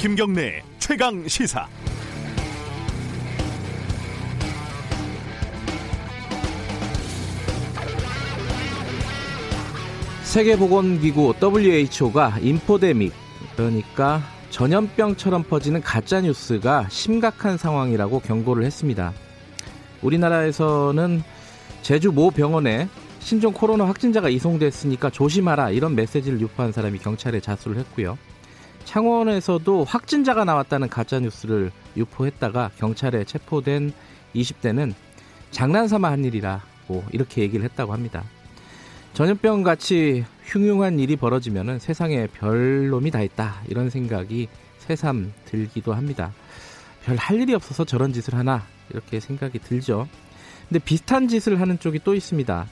김경래 최강 시사. 세계보건기구 WHO가 인포데믹 그러니까 전염병처럼 퍼지는 가짜 뉴스가 심각한 상황이라고 경고를 했습니다. 우리나라에서는 제주 모 병원에 신종 코로나 확진자가 이송됐으니까 조심하라 이런 메시지를 유포한 사람이 경찰에 자수를 했고요. 창원에서도 확진자가 나왔다는 가짜 뉴스를 유포했다가 경찰에 체포된 20대는 장난삼아 한 일이라고 이렇게 얘기를 했다고 합니다. 전염병 같이 흉흉한 일이 벌어지면 세상에 별 놈이 다 있다 이런 생각이 새삼 들기도 합니다. 별 할 일이 없어서 저런 짓을 하나 이렇게 생각이 들죠. 근데 비슷한 짓을 하는 쪽이 또 있습니다.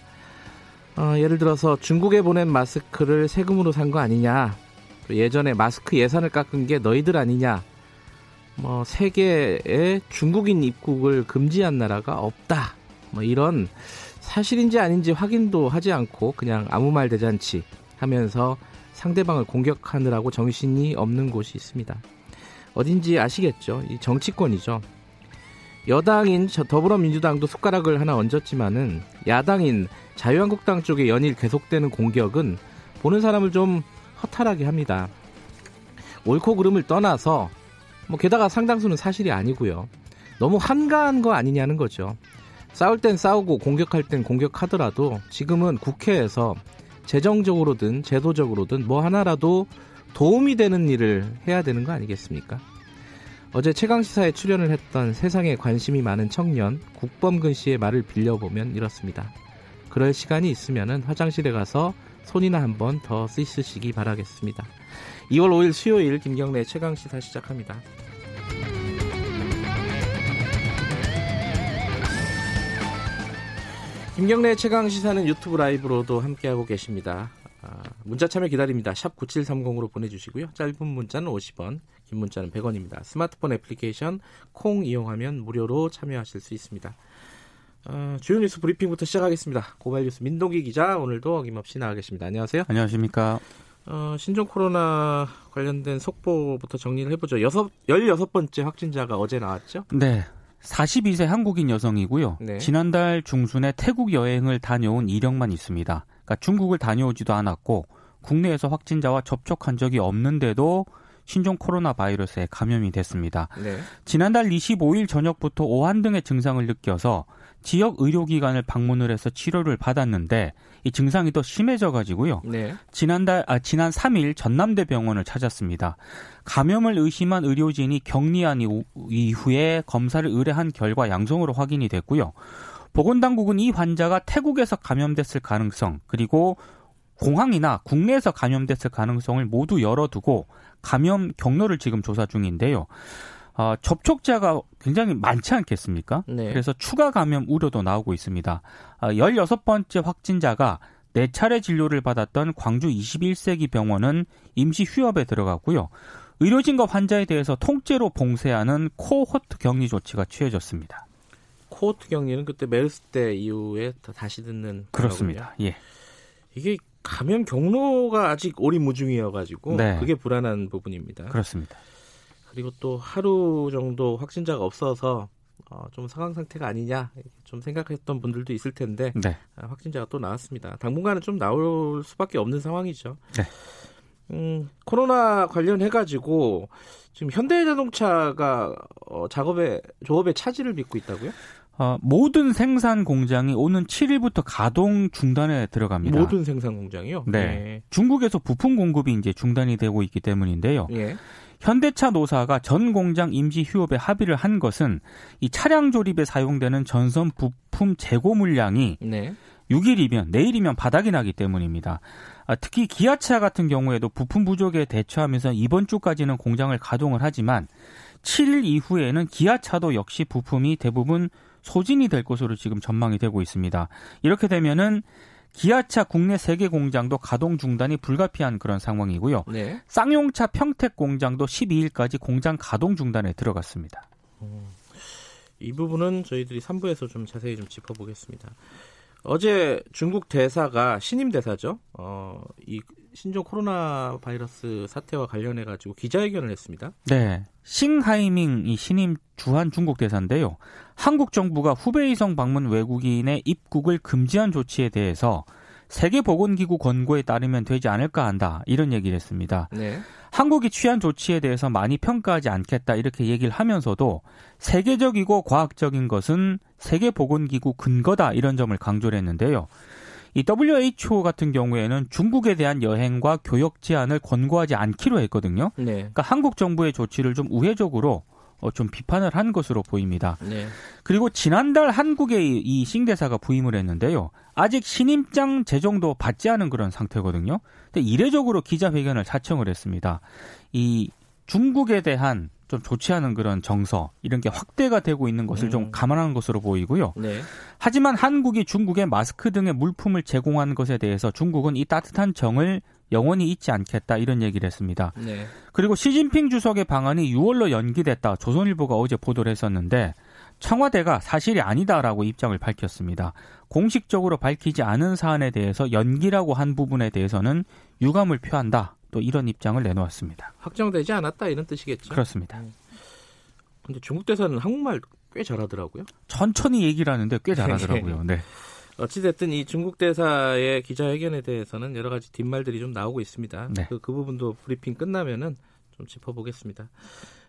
어, 예를 들어서 중국에 보낸 마스크를 세금으로 산 거 아니냐. 예전에 마스크 예산을 깎은 게 너희들 아니냐. 뭐 세계에 중국인 입국을 금지한 나라가 없다. 뭐 이런 사실인지 아닌지 확인도 하지 않고 그냥 아무 말 대잔치 하면서 상대방을 공격하느라고 정신이 없는 곳이 있습니다. 어딘지 아시겠죠? 이 정치권이죠. 여당인 더불어민주당도 숟가락을 하나 얹었지만은 야당인 자유한국당 쪽의 연일 계속되는 공격은 보는 사람을 좀 허탈하게 합니다. 옳고 그름을 떠나서 뭐 게다가 상당수는 사실이 아니고요. 너무 한가한 거 아니냐는 거죠. 싸울 땐 싸우고 공격할 땐 공격하더라도 지금은 국회에서 재정적으로든 제도적으로든 뭐 하나라도 도움이 되는 일을 해야 되는 거 아니겠습니까? 어제 최강시사에 출연을 했던 세상에 관심이 많은 청년 국범근 씨의 말을 빌려보면 이렇습니다. 그럴 시간이 있으면 화장실에 가서 손이나 한 번 더 씻으시기 바라겠습니다. 2월 5일 수요일 김경래 최강 시사 시작합니다. 김경래 최강 시사는 유튜브 라이브로도 함께하고 계십니다. 아, 문자 참여 기다립니다. 샵 9730으로 보내주시고요. 짧은 문자는 50원, 긴 문자는 100원입니다. 스마트폰 애플리케이션 콩 이용하면 무료로 참여하실 수 있습니다. 어, 주요 뉴스 브리핑부터 시작하겠습니다. 고발 뉴스 민동기 기자 오늘도 어김없이 나와 계십니다. 안녕하세요. 안녕하십니까. 어, 신종 코로나 관련된 속보부터 정리를 해보죠. 여섯, 16번째 확진자가 어제 나왔죠? 네. 42세 한국인 여성이고요. 네. 지난달 중순에 태국 여행을 다녀온 이력만 있습니다. 그러니까 중국을 다녀오지도 않았고 국내에서 확진자와 접촉한 적이 없는데도 신종 코로나 바이러스에 감염이 됐습니다. 네. 지난달 25일 저녁부터 오한 등의 증상을 느껴서 지역 의료기관을 방문을 해서 치료를 받았는데 이 증상이 더 심해져 가지고요. 네. 지난달 아 지난 3일 전남대 병원을 찾았습니다. 감염을 의심한 의료진이 격리한 이후에 검사를 의뢰한 결과 양성으로 확인이 됐고요. 보건당국은 이 환자가 태국에서 감염됐을 가능성 그리고 공항이나 국내에서 감염됐을 가능성을 모두 열어두고 감염 경로를 지금 조사 중인데요. 어, 접촉자가 굉장히 많지 않겠습니까? 네. 그래서 추가 감염 우려도 나오고 있습니다. 어, 16번째 확진자가 4차례 진료를 받았던 광주 21세기 병원은 임시 휴업에 들어갔고요. 의료진과 환자에 대해서 통째로 봉쇄하는 코호트 격리 조치가 취해졌습니다. 코호트 격리는 그때 메르스 때 이후에 다시 듣는 그렇습니다. 예. 이게 감염 경로가 아직 오리무중이어가지고 네. 그게 불안한 부분입니다. 그렇습니다. 그리고 또 하루 정도 확진자가 없어서 어, 좀 상황 상태가 아니냐 좀 생각했던 분들도 있을 텐데 네. 아, 확진자가 또 나왔습니다. 당분간은 좀 나올 수밖에 없는 상황이죠. 네. 음, 코로나 관련해 가지고 지금 현대자동차가 어, 작업에 조업에 차질을 빚고 있다고요? 어, 모든 생산 공장이 오는 7일부터 가동 중단에 들어갑니다. 모든 생산 공장이요? 네. 네. 중국에서 부품 공급이 이제 중단이 되고 있기 때문인데요. 예. 현대차 노사가 전 공장 임시 휴업에 합의를 한 것은 이 차량 조립에 사용되는 전선 부품 재고 물량이 네. 6일이면 내일이면 바닥이 나기 때문입니다. 아, 특히 기아차 같은 경우에도 부품 부족에 대처하면서 이번 주까지는 공장을 가동을 하지만 7일 이후에는 기아차도 역시 부품이 대부분 소진이 될 것으로 지금 전망이 되고 있습니다. 이렇게 되면은 기아차 국내 세 개 공장도 가동 중단이 불가피한 그런 상황이고요. 네. 쌍용차 평택 공장도 12일까지 공장 가동 중단에 들어갔습니다. 음, 이 부분은 저희들이 3부에서 좀 자세히 좀 짚어보겠습니다. 어제 중국 대사가 신임 대사죠. 어, 이 신종 코로나 바이러스 사태와 관련해 가지고 기자회견을 했습니다. 네. 싱하이밍 이 신임 주한 중국 대사인데요. 한국 정부가 후베이성 방문 외국인의 입국을 금지한 조치에 대해서 세계보건기구 권고에 따르면 되지 않을까 한다. 이런 얘기를 했습니다. 네. 한국이 취한 조치에 대해서 많이 평가하지 않겠다. 이렇게 얘기를 하면서도 세계적이고 과학적인 것은 세계보건기구 근거다. 이런 점을 강조를 했는데요. 이 WHO 같은 경우에는 중국에 대한 여행과 교역 제한을 권고하지 않기로 했거든요. 네. 그러니까 한국 정부의 조치를 좀 우회적으로 어, 좀 비판을 한 것으로 보입니다. 네. 그리고 지난달 한국에 이 싱대사가 부임을 했는데요. 아직 신임장 제정도 받지 않은 그런 상태거든요. 근데 이례적으로 기자회견을 자청을 했습니다. 이 중국에 대한 좀 좋지 않은 그런 정서 이런 게 확대가 되고 있는 것을 음. 좀 감안한 것으로 보이고요. 네. 하지만 한국이 중국에 마스크 등의 물품을 제공한 것에 대해서 중국은 이 따뜻한 정을 영원히 잊지 않겠다 이런 얘기를 했습니다. 네. 그리고 시진핑 주석의 방안이 6월로 연기됐다 조선일보가 어제 보도를 했었는데 청와대가 사실이 아니다라고 입장을 밝혔습니다. 공식적으로 밝히지 않은 사안에 대해서 연기라고 한 부분에 대해서는 유감을 표한다. 또 이런 입장을 내놓았습니다. 확정되지 않았다 이런 뜻이겠죠. 그렇습니다. 음. 근데 중국 대사는 한국말 꽤 잘하더라고요. 천천히 얘기를 하는데 꽤 잘하더라고요. 네. 어찌됐든 이 중국 대사의 기자회견에 대해서는 여러 가지 뒷말들이 좀 나오고 있습니다. 네. 그, 그 부분도 브리핑 끝나면은 좀 짚어보겠습니다.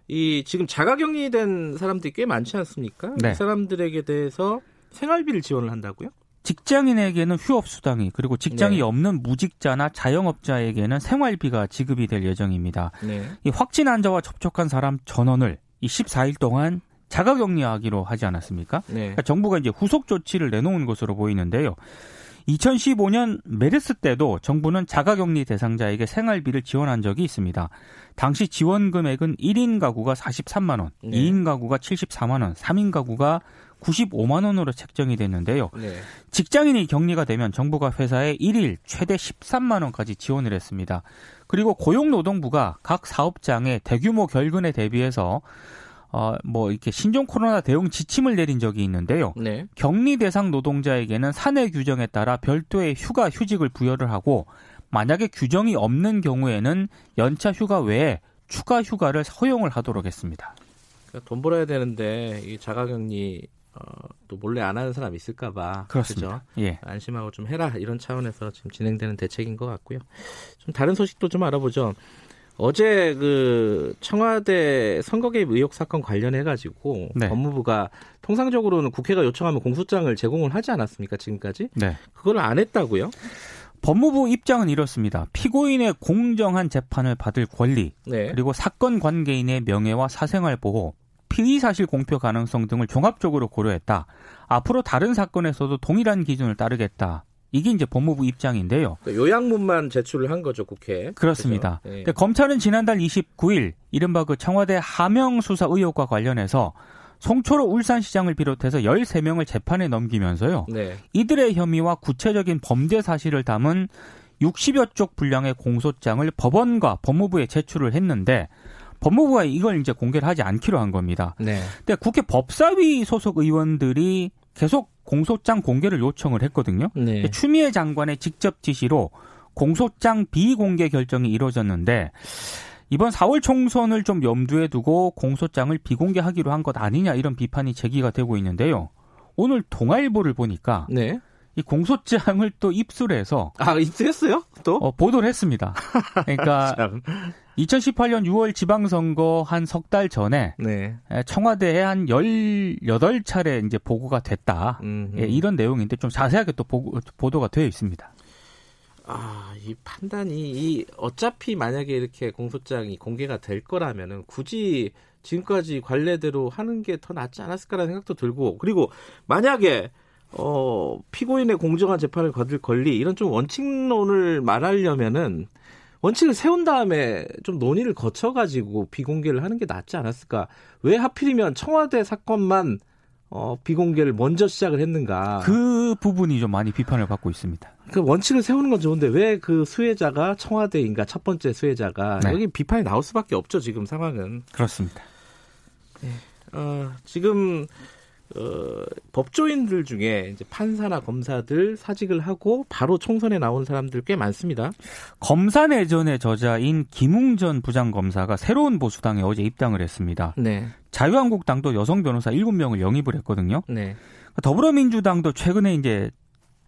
이 지금 자가격리된 사람들이 꽤 많지 않습니까? 네. 그 사람들에게 대해서 생활비를 지원을 한다고요? 직장인에게는 휴업 수당이 그리고 직장이 네. 없는 무직자나 자영업자에게는 생활비가 지급이 될 예정입니다. 네. 이 확진 환자와 접촉한 사람 전원을 이 14일 동안 자가 격리하기로 하지 않았습니까? 네. 그러니까 정부가 이제 후속 조치를 내놓은 것으로 보이는데요. 2015년 메르스 때도 정부는 자가격리 대상자에게 생활비를 지원한 적이 있습니다. 당시 지원 금액은 1인 가구가 43만 원, 네. 2인 가구가 74만 원, 3인 가구가 95만 원으로 책정이 됐는데요. 네. 직장인이 격리가 되면 정부가 회사에 1일 최대 13만 원까지 지원을 했습니다. 그리고 고용노동부가 각 사업장의 대규모 결근에 대비해서 어, 뭐 이렇게 신종 코로나 대응 지침을 내린 적이 있는데요. 네. 격리 대상 노동자에게는 사내 규정에 따라 별도의 휴가 휴직을 부여를 하고 만약에 규정이 없는 경우에는 연차 휴가 외에 추가 휴가를 허용을 하도록 했습니다. 그러니까 돈 벌어야 되는데 이 자가격리 어, 또 몰래 안 하는 사람 있을까봐 그렇죠. 예. 안심하고 좀 해라 이런 차원에서 지금 진행되는 대책인 것 같고요. 좀 다른 소식도 좀 알아보죠. 어제 그 청와대 선거 개입 의혹 사건 관련해 가지고 네. 법무부가 통상적으로는 국회가 요청하면 공소장을 제공을 하지 않았습니까 지금까지? 네. 그걸 안 했다고요? 법무부 입장은 이렇습니다. 피고인의 공정한 재판을 받을 권리, 네. 그리고 사건 관계인의 명예와 사생활 보호, 피의 사실 공표 가능성 등을 종합적으로 고려했다. 앞으로 다른 사건에서도 동일한 기준을 따르겠다. 이게 이제 법무부 입장인데요. 그러니까 요약문만 제출을 한 거죠, 국회에. 그렇습니다. 네. 그러니까 검찰은 지난달 29일 이른바 그 청와대 하명 수사 의혹과 관련해서 송초로 울산시장을 비롯해서 13명을 재판에 넘기면서요. 네. 이들의 혐의와 구체적인 범죄 사실을 담은 60여 쪽 분량의 공소장을 법원과 법무부에 제출을 했는데 법무부가 이걸 이제 공개를 하지 않기로 한 겁니다. 네. 근데 국회 법사위 소속 의원들이 계속 공소장 공개를 요청을 했거든요. 네. 추미애 장관의 직접 지시로 공소장 비공개 결정이 이루어졌는데 이번 4월 총선을 좀 염두에 두고 공소장을 비공개하기로 한 것 아니냐 이런 비판이 제기가 되고 있는데요. 오늘 동아일보를 보니까 네. 이 공소장을 또 입술해서 아 입수했어요? 또 어, 보도를 했습니다. 그러니까 2018년 6월 지방선거 한 석 달 전에 네. 청와대에 한 18차례 이제 보고가 됐다. 예, 이런 내용인데 좀 자세하게 또 보고, 보도가 되어 있습니다. 아, 이 판단이 이 어차피 만약에 이렇게 공소장이 공개가 될 거라면은 굳이 지금까지 관례대로 하는 게 더 낫지 않았을까라는 생각도 들고 그리고 만약에 어, 피고인의 공정한 재판을 거둘 권리 이런 좀 원칙론을 말하려면은 원칙을 세운 다음에 좀 논의를 거쳐가지고 비공개를 하는 게 낫지 않았을까? 왜 하필이면 청와대 사건만 어, 비공개를 먼저 시작을 했는가? 그 부분이 좀 많이 비판을 받고 있습니다. 그 원칙을 세우는 건 좋은데 왜 그 수혜자가 청와대인가 첫 번째 수혜자가 네. 여기 비판이 나올 수밖에 없죠 지금 상황은. 그렇습니다. 네. 어, 지금 어, 법조인들 중에 이제 판사나 검사들 사직을 하고 바로 총선에 나온 사람들 꽤 많습니다. 검사 내전의 저자인 김웅전 부장검사가 새로운 보수당에 어제 입당을 했습니다. 네. 자유한국당도 여성 변호사 7명을 영입을 했거든요. 네. 더불어민주당도 최근에 이제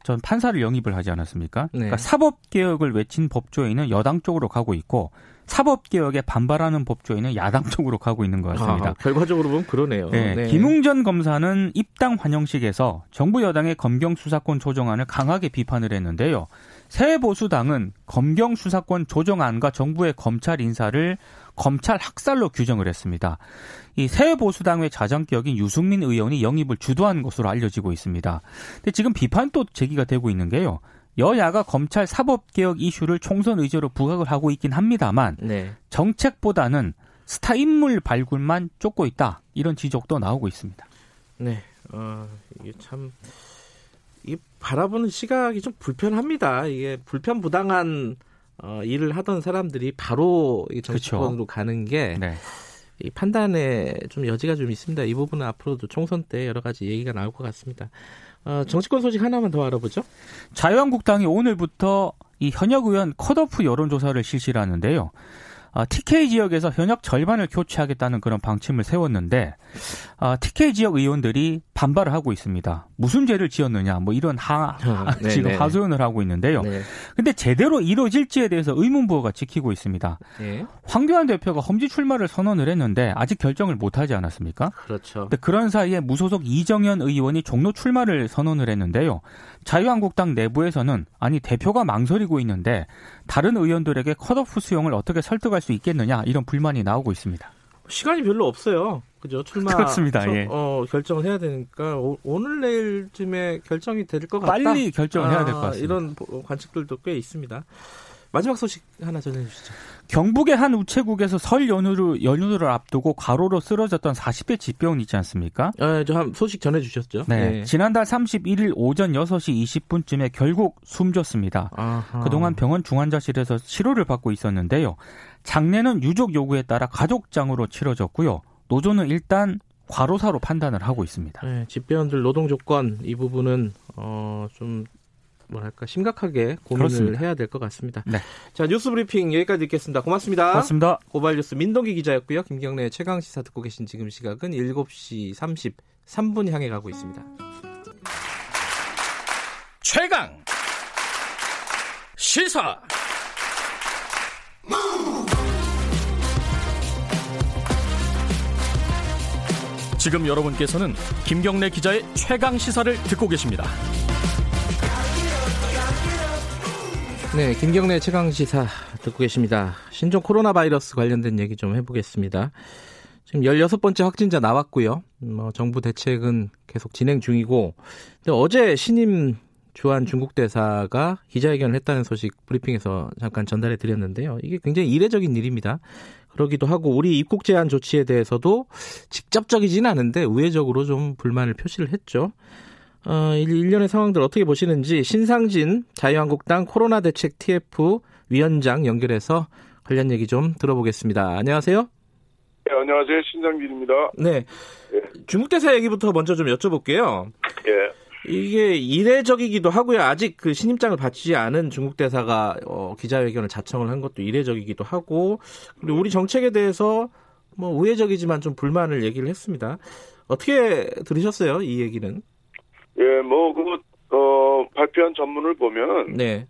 전 판사를 영입을 하지 않았습니까? 네. 그러니까 사법 개혁을 외친 법조인은 여당 쪽으로 가고 있고 사법 개혁에 반발하는 법조인은 야당 쪽으로 가고 있는 것 같습니다. 아, 결과적으로 보면 그러네요. 네, 네. 김웅전 검사는 입당 환영식에서 정부 여당의 검경 수사권 조정안을 강하게 비판을 했는데요. 새 보수당은 검경 수사권 조정안과 정부의 검찰 인사를 검찰 학살로 규정을 했습니다. 이 새 보수당의 자장격인 유승민 의원이 영입을 주도한 것으로 알려지고 있습니다. 근데 지금 비판도 제기가 되고 있는 게요. 여야가 검찰 사법개혁 이슈를 총선 의제로 부각을 하고 있긴 합니다만 네. 정책보다는 스타 인물 발굴만 쫓고 있다 이런 지적도 나오고 있습니다. 네, 어, 이게 참 이 바라보는 시각이 좀 불편합니다. 이게 불편 부당한 어, 일을 하던 사람들이 바로 정치권으로 그렇죠. 가는 게 네. 이 판단에 좀 여지가 좀 있습니다. 이 부분은 앞으로도 총선 때 여러 가지 얘기가 나올 것 같습니다. 어, 정치권 소식 하나만 더 알아보죠. 자유한국당이 오늘부터 이 현역 의원 컷오프 여론조사를 실시를 하는데요. 아, TK 지역에서 현역 절반을 교체하겠다는 그런 방침을 세웠는데 아, TK 지역 의원들이 반발을 하고 있습니다. 무슨 죄를 지었느냐 뭐 이런 하 네, 지금 네. 하소연을 하고 있는데요. 네. 근데 제대로 이루어질지에 대해서 의문부호가 지키고 있습니다. 네. 황교안 대표가 험지 출마를 선언을 했는데 아직 결정을 못 하지 않았습니까? 그렇죠. 그런 사이에 무소속 이정현 의원이 종로 출마를 선언을 했는데요. 자유한국당 내부에서는 아니 대표가 망설이고 있는데 다른 의원들에게 컷오프 수용을 어떻게 설득할 수 있겠느냐 이런 불만이 나오고 있습니다. 시간이 별로 없어요. 그죠? 출마 그렇습니다. 저, 예. 어, 결정을 해야 되니까 오, 늘 내일쯤에 결정이 될 것 같다. 빨리 결정을 아, 해야 될 것 같습니다. 이런 관측들도 꽤 있습니다. 마지막 소식 하나 전해 주시죠. 경북의 한 우체국에서 설 연휴를 연휴를 앞두고 과로로 쓰러졌던 40대 집병 있지 않습니까? 아, 저한 소식 전해 주셨죠. 네. 네. 지난달 31일 오전 6시 20분쯤에 결국 숨졌습니다. 아하. 그동안 병원 중환자실에서 치료를 받고 있었는데요. 장례는 유족 요구에 따라 가족장으로 치러졌고요. 노조는 일단 과로사로 판단을 하고 있습니다. 네, 집배원들 노동 조건 이 부분은 어, 좀 뭐랄까 심각하게 고민을 그렇습니다. 해야 될 것 같습니다. 네. 자 뉴스 브리핑 여기까지 듣겠습니다. 고맙습니다. 고맙습니다. 고발 뉴스 민동기 기자였고요. 김경래 최강 시사 듣고 계신 지금 시각은 7시 33분 향해 가고 있습니다. 최강 시사 지금 여러분께서는 김경래 기자의 최강 시사를 듣고 계십니다. 네, 김경래 최강 시사 듣고 계십니다. 신종 코로나 바이러스 관련된 얘기 좀 해보겠습니다. 지금 16번째 확진자 나왔고요. 뭐 정부 대책은 계속 진행 중이고 어제 신임 주한 중국 대사가 기자회견을 했다는 소식 브리핑에서 잠깐 전달해 드렸는데요. 이게 굉장히 이례적인 일입니다. 그러기도 하고 우리 입국 제한 조치에 대해서도 직접적이지는 않은데 우회적으로 좀 불만을 표시를 했죠. 어, 일련의 상황들 어떻게 보시는지 신상진 자유한국당 코로나 대책 TF 위원장 연결해서 관련 얘기 좀 들어보겠습니다. 안녕하세요. 네, 안녕하세요. 신상진입니다. 네. 예. 중국 대사 얘기부터 먼저 좀 여쭤볼게요. 예. 이게 이례적이기도 하고요. 아직 그 신임장을 받지 않은 중국 대사가 어, 기자회견을 자청을 한 것도 이례적이기도 하고 그리고 우리 정책에 대해서 뭐 우회적이지만 좀 불만을 얘기를 했습니다. 어떻게 들으셨어요? 이 얘기는? 예, 뭐, 그, 어, 발표한 전문을 보면. 네.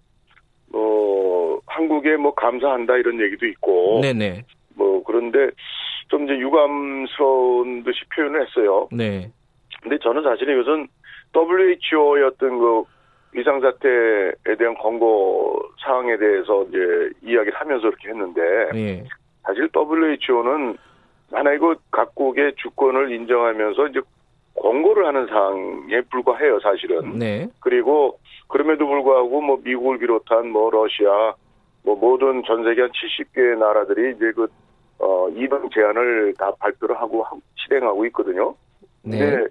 뭐, 한국에 뭐 감사한다 이런 얘기도 있고. 네네. 뭐, 그런데 좀 이제 유감스러운 듯이 표현을 했어요. 네. 근데 저는 사실은 이것은 WHO의 어떤 그 비상사태에 대한 권고 사항에 대해서 이제 이야기를 하면서 이렇게 했는데. 네. 사실 WHO는 하나의 그 각국의 주권을 인정하면서 이제 권고를 하는 사항에 불과해요, 사실은. 네. 그리고 그럼에도 불구하고 뭐 미국을 비롯한 뭐 러시아 뭐 모든 전 세계 한 70개 나라들이 이제 그 어, 이동 제한을 다 발표를 하고 실행하고 있거든요. 네. 근데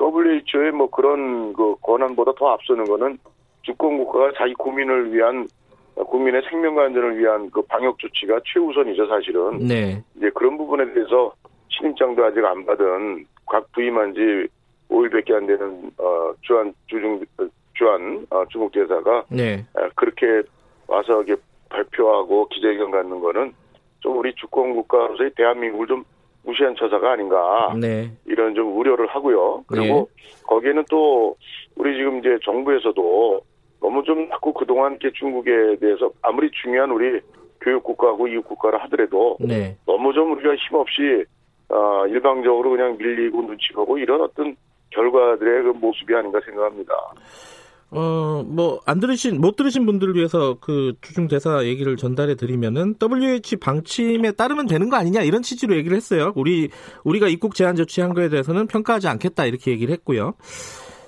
WHO의 뭐 그런 그 권한보다 더 앞서는 거는 주권 국가가 자기 국민을 위한 국민의 생명과 안전을 위한 그 방역 조치가 최우선이죠, 사실은. 네. 이제 그런 부분에 대해서 신임장도 아직 안 받은 각 부임한 지 5일밖에 안 되는 어, 주한 주중 주한 어, 중국 대사가 네. 어, 그렇게 와서 이게 발표하고 기자회견 갖는 거는 좀 우리 주권 국가로서의 대한민국을 좀 무시한 처사가 아닌가 네. 이런 좀 우려를 하고요. 그리고 네. 거기에는 또 우리 지금 이제 정부에서도 너무 좀 자꾸 그동안 이렇게 중국에 대해서 아무리 중요한 우리 교육 국가하고 이웃 국가를 하더라도 네. 너무 좀 우리가 힘없이 어, 일방적으로 그냥 밀리고 눈치 보고 이런 어떤 결과들의 그 모습이 아닌가 생각합니다. 어, 뭐, 안 들으신, 못 들으신 분들을 위해서 그 주중 대사 얘기를 전달해 드리면은 WHO 방침에 따르면 되는 거 아니냐 이런 취지로 얘기를 했어요. 우리, 우리가 입국 제한 조치한 거에 대해서는 평가하지 않겠다 이렇게 얘기를 했고요.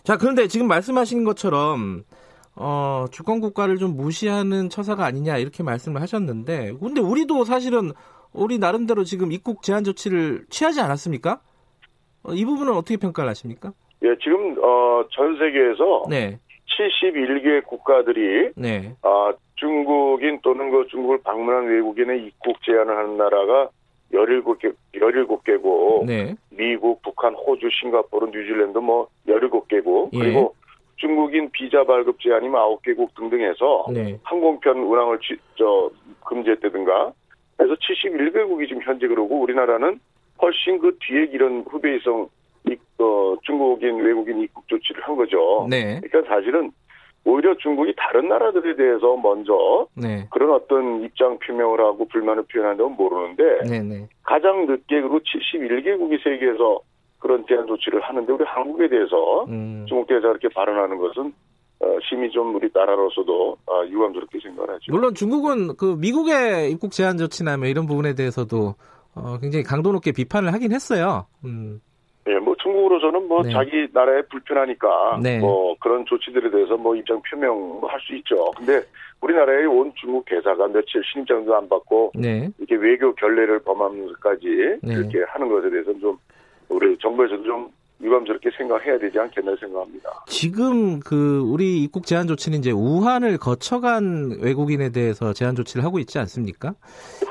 자, 그런데 지금 말씀하신 것처럼, 어, 주권 국가를 좀 무시하는 처사가 아니냐 이렇게 말씀을 하셨는데, 근데 우리도 사실은 우리 나름대로 지금 입국 제한 조치를 취하지 않았습니까? 어, 이 부분은 어떻게 평가를 하십니까? 예, 지금 어, 전 세계에서 네. 71개 국가들이 네. 아, 중국인 또는 그 중국을 방문한 외국인의 입국 제한을 하는 나라가 17개, 17개고, 네. 미국, 북한, 호주, 싱가포르, 뉴질랜드 뭐 17개고, 예. 그리고 중국인 비자 발급 제한이 9개국 뭐 등등 해서 네. 항공편 운항을 지, 저, 금지했다든가, 그래서 71개국이 지금 현재 그러고 우리나라는 훨씬 그 뒤에 이런 후배이성 어, 중국인 외국인 입국 조치를 한 거죠. 네. 그러니까 사실은 오히려 중국이 다른 나라들에 대해서 먼저 네. 그런 어떤 입장 표명을 하고 불만을 표현한다면 모르는데 네네. 네. 가장 늦게 그리고 71개국이 세계에서 그런 제한 조치를 하는데 우리 한국에 대해서 음. 중국 대해서 그렇게 발언하는 것은 어, 심히 좀 우리 나라로서도 어, 유감스럽게 생각하죠. 물론 중국은 그 미국의 입국 제한 조치나 뭐 이런 부분에 대해서도 어, 굉장히 강도 높게 비판을 하긴 했어요. 음. 예, 뭐 중국으로서는 뭐 네. 자기 나라에 불편하니까 네. 뭐 그런 조치들에 대해서 뭐 입장 표명할 수 있죠. 근데 우리나라에 온 중국 대사가 며칠 신임장도 안 받고 네. 이렇게 외교 결례를 범하면서까지 네. 이렇게 하는 것에 대해서는 좀 우리 정부에서도 좀 유감스럽게 생각해야 되지 않겠나 생각합니다. 지금 그 우리 입국 제한 조치는 이제 우한을 거쳐간 외국인에 대해서 제한 조치를 하고 있지 않습니까?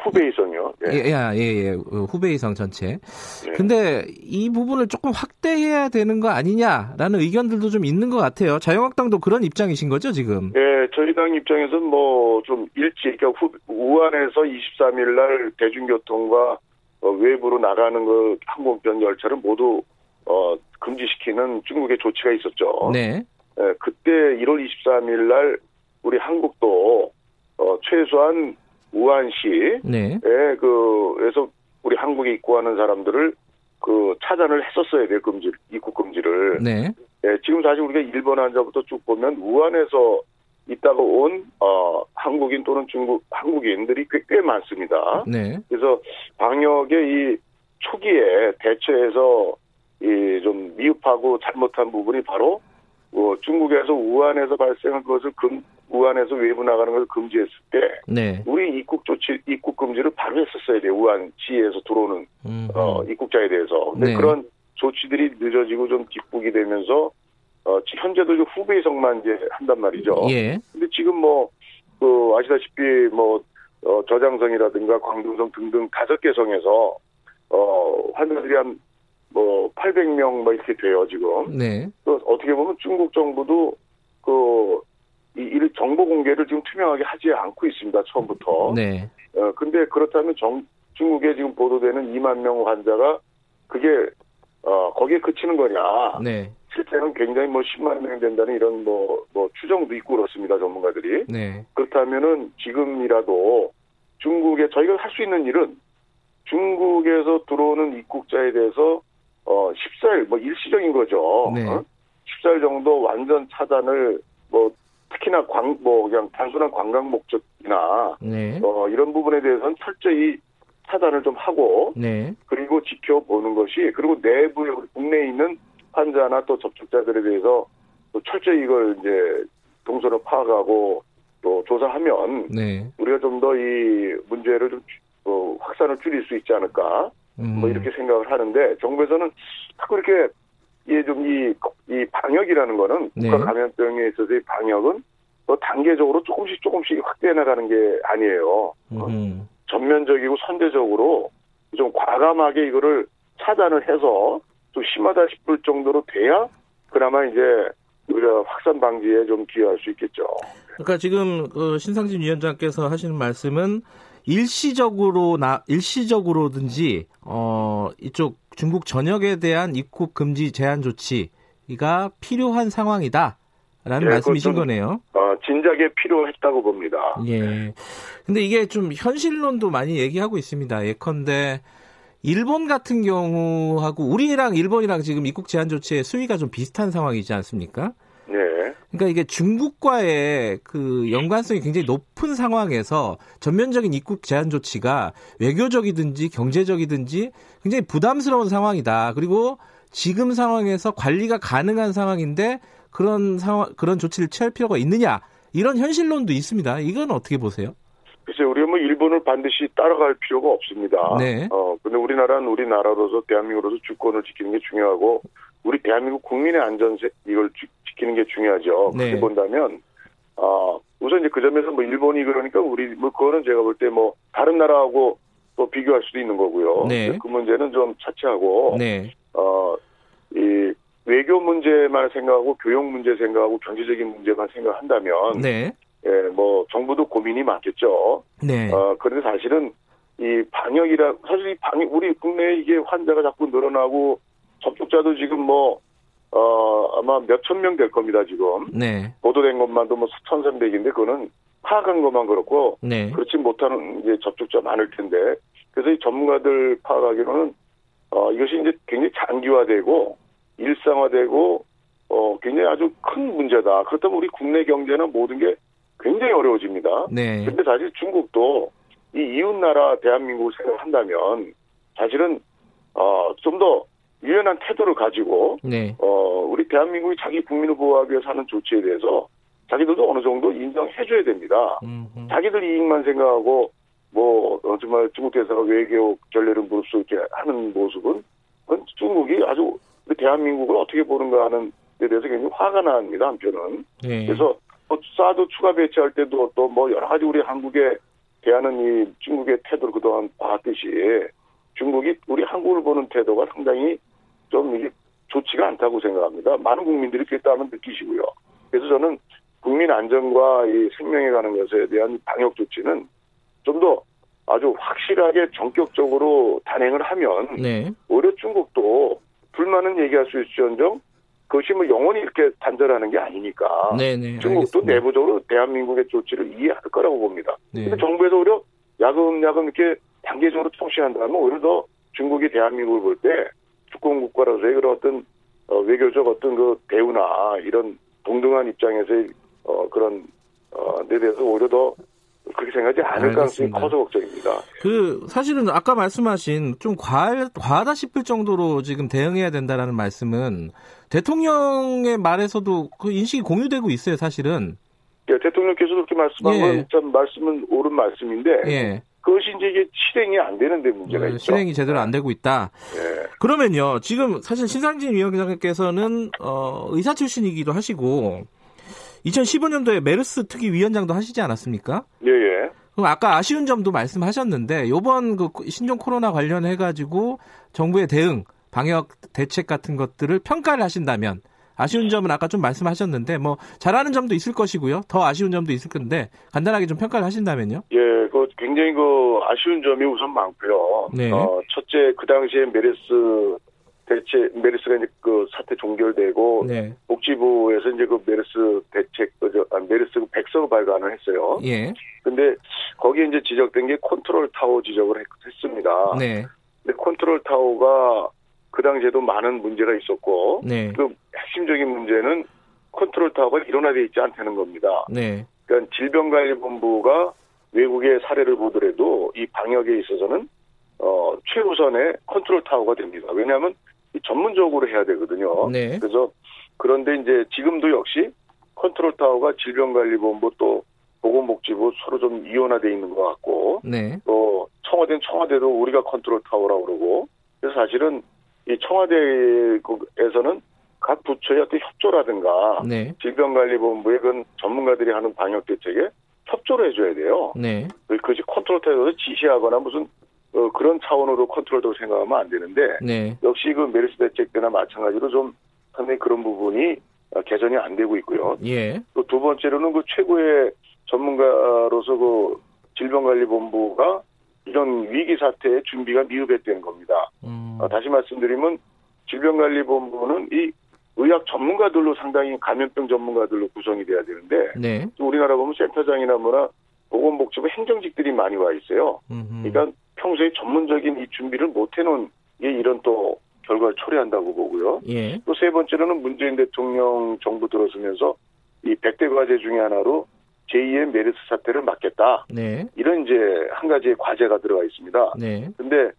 후베이성이요. 예, 예, 예, 예. 후베이성 전체. 네. 근데 이 부분을 조금 확대해야 되는 거 아니냐라는 의견들도 좀 있는 것 같아요. 자유한국당도 그런 입장이신 거죠, 지금? 예, 저희 당 입장에서는 뭐 좀 일찍, 그러니까 후, 우한에서 23일 날 대중교통과 어, 외부로 나가는 그 항공편 열차를 모두 어, 금지시키는 중국의 조치가 있었죠. 네. 예, 그때 1월 23일 날 우리 한국도 어, 최소한 우한시에 네. 그에서 우리 한국에 입국하는 사람들을 그 차단을 했었어야 될 금지 입국 금지를. 네. 예, 지금 사실 우리가 일본 환자부터 쭉 보면 우한에서 있다가 온 어, 한국인 또는 중국 한국인들이 꽤, 꽤 많습니다. 네. 그래서 방역의 이 초기에 대처해서 이좀 미흡하고 잘못한 부분이 바로 어, 중국에서 우한에서 발생한 것을 금, 우한에서 외부 나가는 것을 금지했을 때 네. 우리 입국 조치 입국 금지를 바로 했었어야 돼 우한시에서 들어오는 어, 입국자에 대해서 근데 네. 그런 조치들이 늦어지고 좀 뒷북이 되면서 어, 현재도 이제 후베이성만 이제 한단 말이죠. 예. 근데 지금 뭐, 그, 아시다시피 뭐, 어, 저장성이라든가 광둥성 등등 다섯 개 성에서, 어, 환자들이 한 뭐 800명 뭐 이렇게 돼요 지금. 네. 또 어떻게 보면 중국 정부도 그 이 정보 공개를 지금 투명하게 하지 않고 있습니다 처음부터. 네. 어 근데 그렇다면 정, 중국에 지금 보도되는 2만 명 환자가 그게 어 거기에 그치는 거냐. 네. 실제는 굉장히 뭐 10만 명 된다는 이런 뭐, 뭐 추정도 있고 그렇습니다, 전문가들이. 네. 그렇다면은 지금이라도 중국에 저희가 할 수 있는 일은 중국에서 들어오는 입국자에 대해서 어 14일 뭐 일시적인 거죠. 네. 어? 14일 정도 완전 차단을 뭐 특히나 광 뭐 그냥 단순한 관광 목적이나 네. 어 이런 부분에 대해서는 철저히 차단을 좀 하고 네. 그리고 지켜보는 것이 그리고 내부에 우리 국내에 있는 환자나 또 접촉자들에 대해서 또 철저히 이걸 이제 동선을 파악하고 또 조사하면 네. 우리가 좀 더 이 문제를 좀 어, 확산을 줄일 수 있지 않을까 음. 뭐 이렇게 생각을 하는데 정부에서는 자꾸 이렇게 이좀이 이 방역이라는 거는 네. 국가 감염병에 있어서의 방역은 뭐 단계적으로 조금씩 조금씩 확대해 나가는 게 아니에요. 음. 전면적이고 선제적으로 좀 과감하게 이거를 차단을 해서 좀 심하다 싶을 정도로 돼야 그나마 이제 우리가 확산 방지에 좀 기여할 수 있겠죠. 그러니까 지금 그 신상진 위원장께서 하시는 말씀은 일시적으로 나 일시적으로든지 어 이쪽 중국 전역에 대한 입국 금지 제한 조치가 필요한 상황이다. 라는 예, 말씀이신 거네요. 어, 진작에 필요했다고 봅니다. 예. 근데 이게 좀 현실론도 많이 얘기하고 있습니다. 예컨대 일본 같은 경우하고 우리랑 일본이랑 지금 입국 제한 조치의 수위가 좀 비슷한 상황이지 않습니까? 네. 그러니까 이게 중국과의 그 연관성이 굉장히 높은 상황에서 전면적인 입국 제한 조치가 외교적이든지 경제적이든지 굉장히 부담스러운 상황이다. 그리고 지금 상황에서 관리가 가능한 상황인데 그런 상황 그런 조치를 취할 필요가 있느냐 이런 현실론도 있습니다. 이건 어떻게 보세요? 글쎄 우리가 뭐 일본을 반드시 따라갈 필요가 없습니다. 네. 어 근데 우리나라는 우리나라로서 대한민국으로서 주권을 지키는 게 중요하고 우리 대한민국 국민의 안전세 이걸 지, 키는 게 중요하죠. 네. 그렇게 본다면 어 우선 이제 그 점에서 뭐 일본이 그러니까 우리 뭐 그거는 제가 볼 때 뭐 다른 나라하고 또 비교할 수도 있는 거고요. 네. 그 문제는 좀 차치하고 네. 어이 외교 문제만 생각하고 교육 문제 생각하고 경제적인 문제만 생각한다면 네. 예, 뭐 정부도 고민이 많겠죠. 네. 어, 그런데 사실은 이 방역이라 사실 이 방역 우리 국내에 이게 환자가 자꾸 늘어나고 접촉자도 지금 뭐 어, 아마 몇천 명 될 겁니다, 지금. 네. 보도된 것만도 뭐 1,300인데, 그거는 파악한 것만 그렇고, 네. 그렇지 못하는 이제 접촉자 많을 텐데, 그래서 이 전문가들 파악하기로는, 어, 이것이 이제 굉장히 장기화되고, 일상화되고 어 굉장히 아주 큰 문제다. 그렇다면 우리 국내 경제는 모든 게 굉장히 어려워집니다. 네. 근데 사실 중국도 이 이웃 나라 대한민국을 생각한다면 사실은 어 좀 더 유연한 태도를 가지고 네. 어 우리 대한민국이 자기 국민을 보호하기 위해서 하는 조치에 대해서 자기들도 어느 정도 인정해 줘야 됩니다. 음흠. 자기들 이익만 생각하고 뭐 어, 정말 중국 대사가 외교 결례를 무릅쓰게 하는 모습은 중국이 아주 대한민국을 어떻게 보는가 하는 데 대해서 굉장히 화가 납니다 한편은. 네. 그래서 뭐 사드 추가 배치할 때도 또 뭐 여러 가지 우리 한국에 대하는 이 중국의 태도를 그동안 봤듯이 중국이 우리 한국을 보는 태도가 상당히 좀 이게 좋지가 않다고 생각합니다. 많은 국민들이 그랬다 하면 느끼시고요. 그래서 저는 국민 안전과 이 생명에 관한 것에 대한 방역 조치는 좀 더 아주 확실하게 전격적으로 단행을 하면 네. 오히려 중국도 불만은 얘기할 수 있을지언정 그것이 뭐 영원히 이렇게 단절하는 게 아니니까 네네, 중국도 알겠습니다. 내부적으로 대한민국의 조치를 이해할 거라고 봅니다. 네. 근데 정부에서 오히려 야금야금 이렇게 단계적으로 통신한다면 오히려 더 중국이 대한민국을 볼 때 주권 국가로서의 그런 어떤 어, 외교적 어떤 그 대우나 이런 동등한 입장에서의 어, 그런 어, 데 대해서 오히려 더 그렇게 생각하지 않을 가능성이 커서 걱정입니다. 그 사실은 아까 말씀하신 좀 과할 과하다 싶을 정도로 지금 대응해야 된다라는 말씀은 대통령의 말에서도 그 인식이 공유되고 있어요, 사실은. 예, 대통령께서도 그렇게 말씀한 예. 건참 말씀은 옳은 말씀인데 예. 그것이 이제 이게 실행이 안 되는데 문제가 네, 있죠. 실행이 제대로 안 되고 있다. 예. 그러면요, 지금 사실 신상진 위원장께서는 어, 의사 출신이기도 하시고 2015년도에 메르스 특위 위원장도 하시지 않았습니까? 예, 예. 그럼 아까 아쉬운 점도 말씀하셨는데 요번 그 신종 코로나 관련해 가지고 정부의 대응, 방역 대책 같은 것들을 평가를 하신다면 아쉬운 점은 아까 좀 말씀하셨는데 뭐 잘하는 점도 있을 것이고요. 더 아쉬운 점도 있을 건데 간단하게 좀 평가를 하신다면요. 예, 그 굉장히 그 아쉬운 점이 우선 많고요. 네. 어, 첫째 그 당시에 메르스 대체 메르스가 이제 그 사태 종결되고 네. 복지부에서 이제 그 메르스 대책 그저 아, 메르스 그 백서 발간을 했어요. 예. 근데 거기에 이제 지적된 게 컨트롤 타워 지적을 했습니다 네. 근데 컨트롤 타워가 그 당시에도 많은 문제가 있었고 네. 그 핵심적인 문제는 컨트롤 타워가 일원화되어 있지 않다는 겁니다. 네. 그러니까 질병관리본부가 외국의 사례를 보더라도 이 방역에 있어서는 어 최우선의 컨트롤 타워가 됩니다. 왜냐하면 전문적으로 해야 되거든요. 네. 그래서 그런데 이제 지금도 역시 컨트롤 타워가 질병관리본부 또 보건복지부 서로 좀 이원화돼 있는 것 같고 네. 또 청와대는 청와대도 우리가 컨트롤 타워라고 그러고 그래서 사실은 이 청와대에서는 각 부처의 어떤 협조라든가 네. 질병관리본부의 그 전문가들이 하는 방역 대책에 협조를 해줘야 돼요. 네. 그것이 컨트롤 타워에서 지시하거나 무슨 어, 그런 차원으로 컨트롤로 생각하면 안 되는데 네. 역시 그 메르스 대책 때나 마찬가지로 좀 상당히 그런 부분이 어, 개선이 안 되고 있고요. 예. 또 두 번째로는 그 최고의 전문가로서 그 질병관리본부가 이런 위기 사태의 준비가 미흡했다는 겁니다. 음. 어, 다시 말씀드리면 질병관리본부는 이 의학 전문가들로 상당히 감염병 전문가들로 구성이 돼야 되는데 네. 우리나라 보면 센터장이나 뭐나 보건복지부 행정직들이 많이 와 있어요. 음흠. 그러니까 평소에 전문적인 이 준비를 못 해놓은 게 이런 또 결과를 초래한다고 보고요. 예. 또 세 번째로는 문재인 대통령 정부 들어서면서 이 100대 과제 중에 하나로 제2의 메르스 사태를 막겠다. 네. 이런 이제 한 가지의 과제가 들어가 있습니다. 네. 근데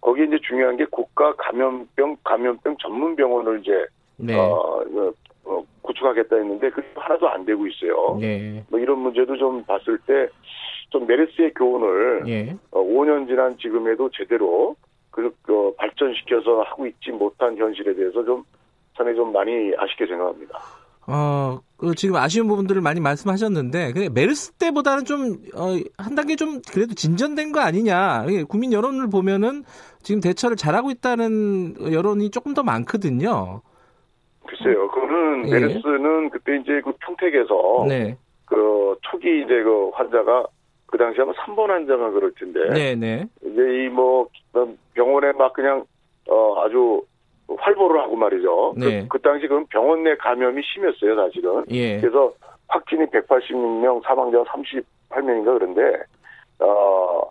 거기에 이제 중요한 게 국가 감염병 감염병 전문 병원을 이제 네. 어, 어, 어, 구축하겠다 했는데 그 하나도 안 되고 있어요. 네. 뭐 이런 문제도 좀 봤을 때 좀 메르스의 교훈을 예. 어, 5년 지난 지금에도 제대로 그, 그 발전시켜서 하고 있지 못한 현실에 대해서 좀 상당히 좀 많이 아쉽게 생각합니다. 어, 그 지금 아쉬운 부분들을 많이 말씀하셨는데, 그 메르스 때보다는 좀, 어, 한 단계 좀 그래도 진전된 거 아니냐. 국민 여론을 보면은 지금 대처를 잘하고 있다는 여론이 조금 더 많거든요. 글쎄요. 그거는 예. 메르스는 그때 이제 그 평택에서 네. 그 초기 이제 그 환자가 그 당시 아마 3번 환자가 그럴 텐데. 네네. 네. 이제 이 뭐 병원에 막 그냥 어 아주 활보를 하고 말이죠. 그, 네. 그, 그 당시 그럼 병원 내 감염이 심했어요, 사실은. 예. 그래서 확진이 186명, 사망자가 38명인가 그런데 어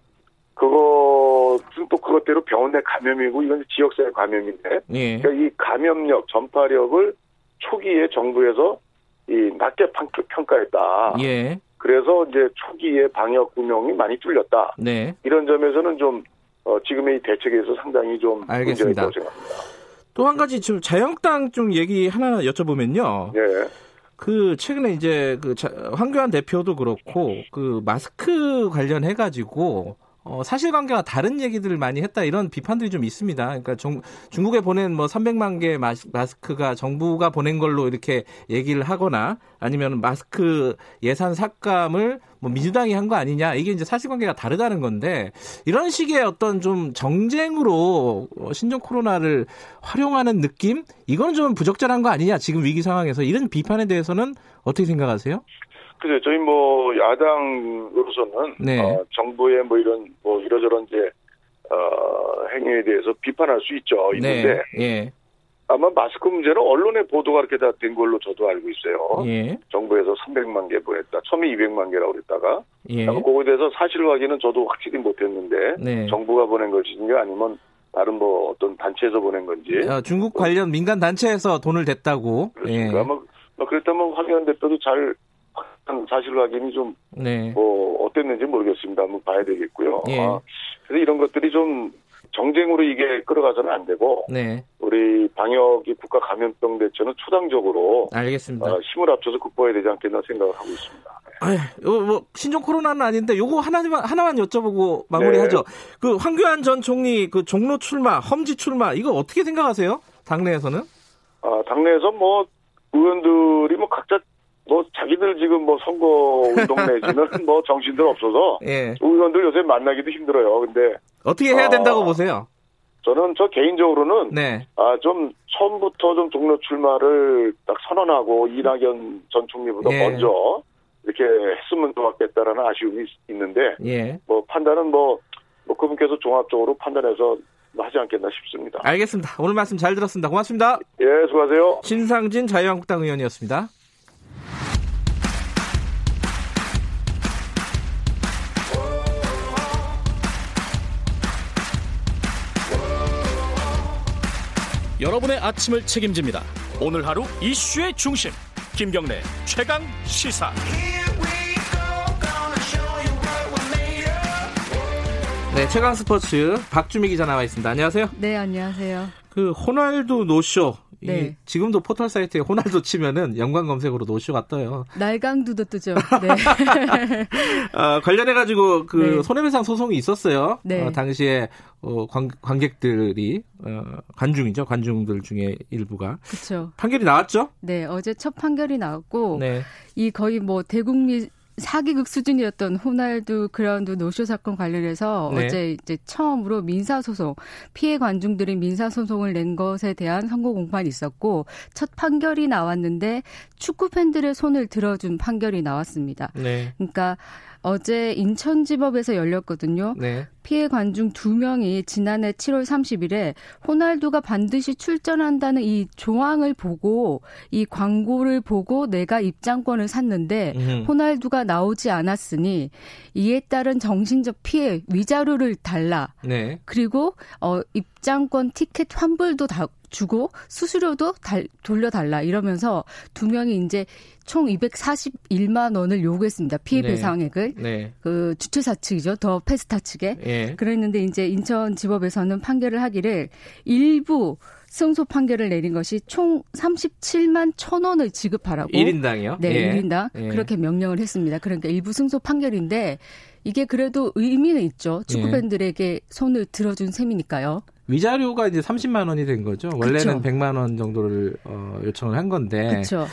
그것은 또 그것대로 병원 내 감염이고 이건 지역사회 감염인데 예. 그러니까 이 감염력, 전파력을 초기에 정부에서 이 낮게 평가했다. 예. 그래서 이제 초기에 방역 운영이 많이 뚫렸다. 네. 이런 점에서는 좀 어, 지금의 대책에서 상당히 좀 알겠습니다. 문제가 있다고 생각합니다. 또 한 가지 지금 자유한국당 좀 얘기 하나 여쭤보면요. 예. 그 최근에 이제 그 황교안 대표도 그렇고 그 마스크 관련해 가지고 어, 사실관계와 다른 얘기들을 많이 했다 이런 비판들이 좀 있습니다. 그러니까 중, 중국에 보낸 뭐 300만 개 마스크가 정부가 보낸 걸로 이렇게 얘기를 하거나 아니면 마스크 예산 삭감을 뭐 민주당이 한 거 아니냐 이게 이제 사실관계가 다르다는 건데 이런 식의 어떤 좀 정쟁으로 신종 코로나를 활용하는 느낌 이건 좀 부적절한 거 아니냐 지금 위기 상황에서 이런 비판에 대해서는 어떻게 생각하세요? 그래 저희 뭐 야당으로서는 네. 어, 정부의 뭐 이런 뭐 이러저런 이제 어, 행위에 대해서 비판할 수 있죠. 있는데 네. 예. 아마 마스크 문제는 언론의 보도가 그렇게 다 된 걸로 저도 알고 있어요. 예. 정부에서 300만 개 보냈다. 처음에 200만 개라고 그랬다가 예. 그거에 대해서 사실 확인은 저도 확실히 못했는데 네. 정부가 보낸 것인지 아니면 다른 뭐 어떤 단체에서 보낸 건지. 어, 중국 관련 민간 단체에서 돈을 댔다고. 그렇습니까? 예. 뭐, 뭐 그랬다면 황교안 대표도 잘 사실 확인이 좀, 네. 뭐, 어땠는지 모르겠습니다. 한번 봐야 되겠고요. 예. 아, 그래서 이런 것들이 좀 정쟁으로 이게 끌어가서는 안 되고, 네. 우리 방역이 국가 감염병 대처는 초당적으로, 알겠습니다. 어, 힘을 합쳐서 극복해야 되지 않겠나 생각을 하고 있습니다. 네. 아, 뭐 신종 코로나는 아닌데 요거 하나만 하나만 여쭤보고 마무리하죠. 네. 그 황교안 전 총리 그 종로 출마, 험지 출마 이거 어떻게 생각하세요? 당내에서는? 아 당내에서 뭐 의원들이 뭐 각자 뭐 자기들 지금 뭐 선거 운동 내지는 뭐 정신들 없어서 예. 의원들 요새 만나기도 힘들어요. 근데 어떻게 해야 된다고 아, 보세요? 저는 저 개인적으로는 네. 아좀 처음부터 좀 종로 출마를 딱 선언하고 이낙연 전 총리보다 예. 먼저 이렇게 했으면 좋았겠다라는 아쉬움이 있는데 예. 뭐 판단은 뭐, 뭐 그분께서 종합적으로 판단해서 하지 않겠나 싶습니다. 알겠습니다. 오늘 말씀 잘 들었습니다. 고맙습니다. 예, 수고하세요. 신상진 자유한국당 의원이었습니다. 여러분의 아침을 책임집니다. 오늘 하루 이슈의 중심 김경래 최강 시사. 네, 최강 스포츠 박주미 기자 나와 있습니다. 안녕하세요. 네, 안녕하세요. 그 호날두 노쇼 네. 지금도 포털 사이트에 호날두 치면은 연관 검색으로 노쇼가 떠요. 날강두도 뜨죠. 네. 어, 관련해 가지고 그 네. 손해배상 소송이 있었어요. 네. 어, 당시에 어, 관, 관객들이 어, 관중이죠. 관중들 중에 일부가. 그렇죠. 판결이 나왔죠? 네, 어제 첫 판결이 나왔고 네. 이 거의 뭐 대국민 사기극 수준이었던 호날두 그라운드 노쇼 사건 관련해서 네. 어제 이제 처음으로 민사 소송 피해 관중들이 민사 소송을 낸 것에 대한 선고 공판이 있었고 첫 판결이 나왔는데 축구 팬들의 손을 들어준 판결이 나왔습니다. 네. 그러니까 어제 인천지법에서 열렸거든요. 네. 피해 관중 두 명이 지난해 7월 30일에 호날두가 반드시 출전한다는 이 조항을 보고 이 광고를 보고 내가 입장권을 샀는데 음. 호날두가 나오지 않았으니 이에 따른 정신적 피해 위자료를 달라. 네. 그리고 어 입장권 티켓 환불도 다 주고 수수료도 달, 돌려달라 이러면서 두 명이 이제 총 241만 원을 요구했습니다. 피해 네. 배상액을 네. 그 주최사 측이죠. 더 페스타 측에 네. 그랬는데 이제 인천지법에서는 판결을 하기를 일부 승소 판결을 내린 것이 총 37만 천 원을 지급하라고 1인당이요? 네, 예. 1인당 예. 그렇게 명령을 했습니다. 그러니까 일부 승소 판결인데 이게 그래도 의미는 있죠. 축구 예. 팬들에게 손을 들어준 셈이니까요. 위자료가 이제 30만 원이 된 거죠. 원래는 그쵸. 100만 원 정도를 어, 요청을 한 건데. 그렇죠.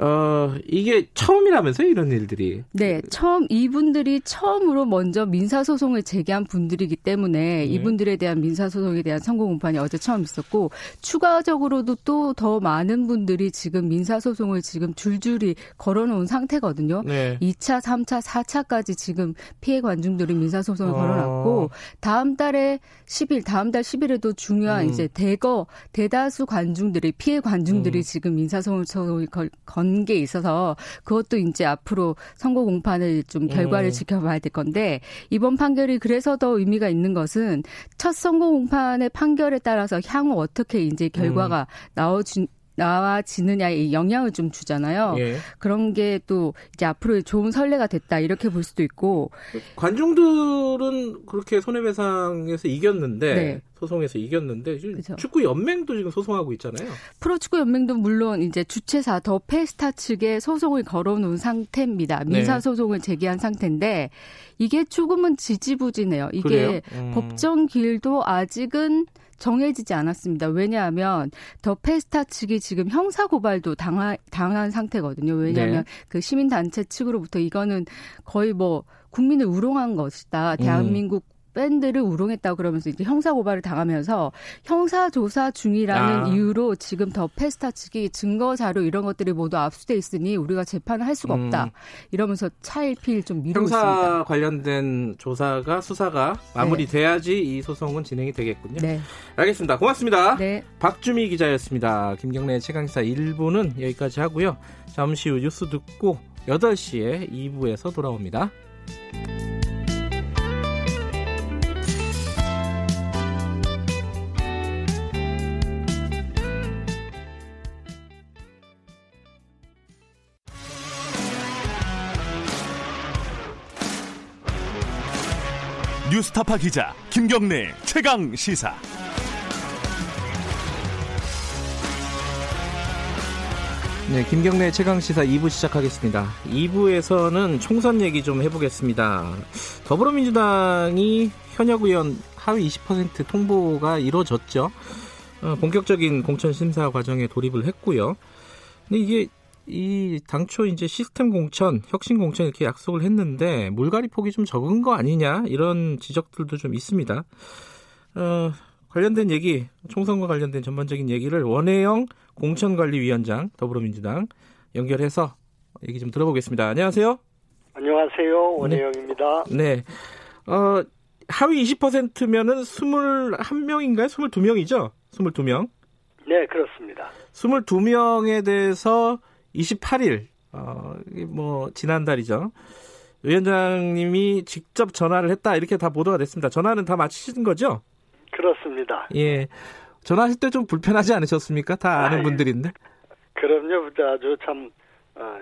어, 이게 처음이라면서요, 이런 일들이? 네, 처음, 이분들이 처음으로 먼저 민사소송을 제기한 분들이기 때문에 네. 이분들에 대한 민사소송에 대한 선고 공판이 어제 처음 있었고, 추가적으로도 또 더 많은 분들이 지금 민사소송을 지금 줄줄이 걸어놓은 상태거든요. 네. 2차, 3차, 4차까지 지금 피해 관중들이 민사소송을 어... 걸어놨고, 다음 달에 10일, 다음 달 10일에도 중요한 음. 이제 대거, 대다수 관중들이, 피해 관중들이 음. 지금 민사소송을 걸, 건 게 있어서 그것도 이제 앞으로 선거 공판을 좀 결과를 음. 지켜봐야 될 건데 이번 판결이 그래서 더 의미가 있는 것은 첫 선거 공판의 판결에 따라서 향후 어떻게 이제 결과가 음. 나와준 나와지느냐에 영향을 좀 주잖아요. 예. 그런 게 또 이제 앞으로 좋은 선례가 됐다 이렇게 볼 수도 있고 관중들은 그렇게 손해배상에서 이겼는데 네. 소송에서 이겼는데 그렇죠. 축구 연맹도 지금 소송하고 있잖아요. 프로축구 연맹도 물론 이제 주최사 더 페스타 측에 소송을 걸어놓은 상태입니다. 민사 네. 소송을 제기한 상태인데 이게 조금은 지지부진해요. 이게 음. 법정 기일도 아직은 정해지지 않았습니다. 왜냐하면 더 페스타 측이 지금 형사 고발도 당하, 당한 상태거든요. 왜냐하면 네. 그 시민 단체 측으로부터 이거는 거의 뭐 국민을 우롱한 것이다. 대한민국 음. 팬들을 우롱했다고 그러면서 이제 형사 고발을 당하면서 형사 조사 중이라는 아. 이유로 지금 더 페스타 측이 증거 자료 이런 것들이 모두 압수돼 있으니 우리가 재판을 할 수가 없다. 음. 이러면서 차일피일 좀 미루고 형사 있습니다. 형사 관련된 조사가 수사가 마무리돼야지 네. 이 소송은 진행이 되겠군요. 네. 알겠습니다. 고맙습니다. 네. 박주미 기자였습니다. 김경래 최강사 1부는 여기까지 하고요. 잠시 후 뉴스 듣고 8시에 2부에서 돌아옵니다. 뉴스타파 기자 김경래 최강 시사. 네, 김경래 최강 시사 2부 시작하겠습니다. 2부에서는 총선 얘기 좀 해보겠습니다. 더불어민주당이 현역 의원 하위 20% 통보가 이루어졌죠. 어, 본격적인 공천 심사 과정에 돌입을 했고요. 근데 이게 이 당초 이제 시스템 공천, 혁신 공천 이렇게 약속을 했는데 물갈이 폭이 좀 적은 거 아니냐 이런 지적들도 좀 있습니다. 어, 관련된 얘기, 총선과 관련된 전반적인 얘기를 원혜영 공천관리위원장 더불어민주당 연결해서 얘기 좀 들어보겠습니다. 안녕하세요. 안녕하세요. 원혜영입니다. 네. 네. 어, 하위 20%면은 21명인가요? 22명이죠? 22명? 네, 그렇습니다. 22명에 대해서 28일, 어, 뭐, 지난달이죠. 위원장님이 직접 전화를 했다, 이렇게 다 보도가 됐습니다. 전화는 다 마치신 거죠? 그렇습니다. 예. 전화하실 때 좀 불편하지 않으셨습니까? 다 아는 아유, 분들인데. 그럼요. 아주 참, 어,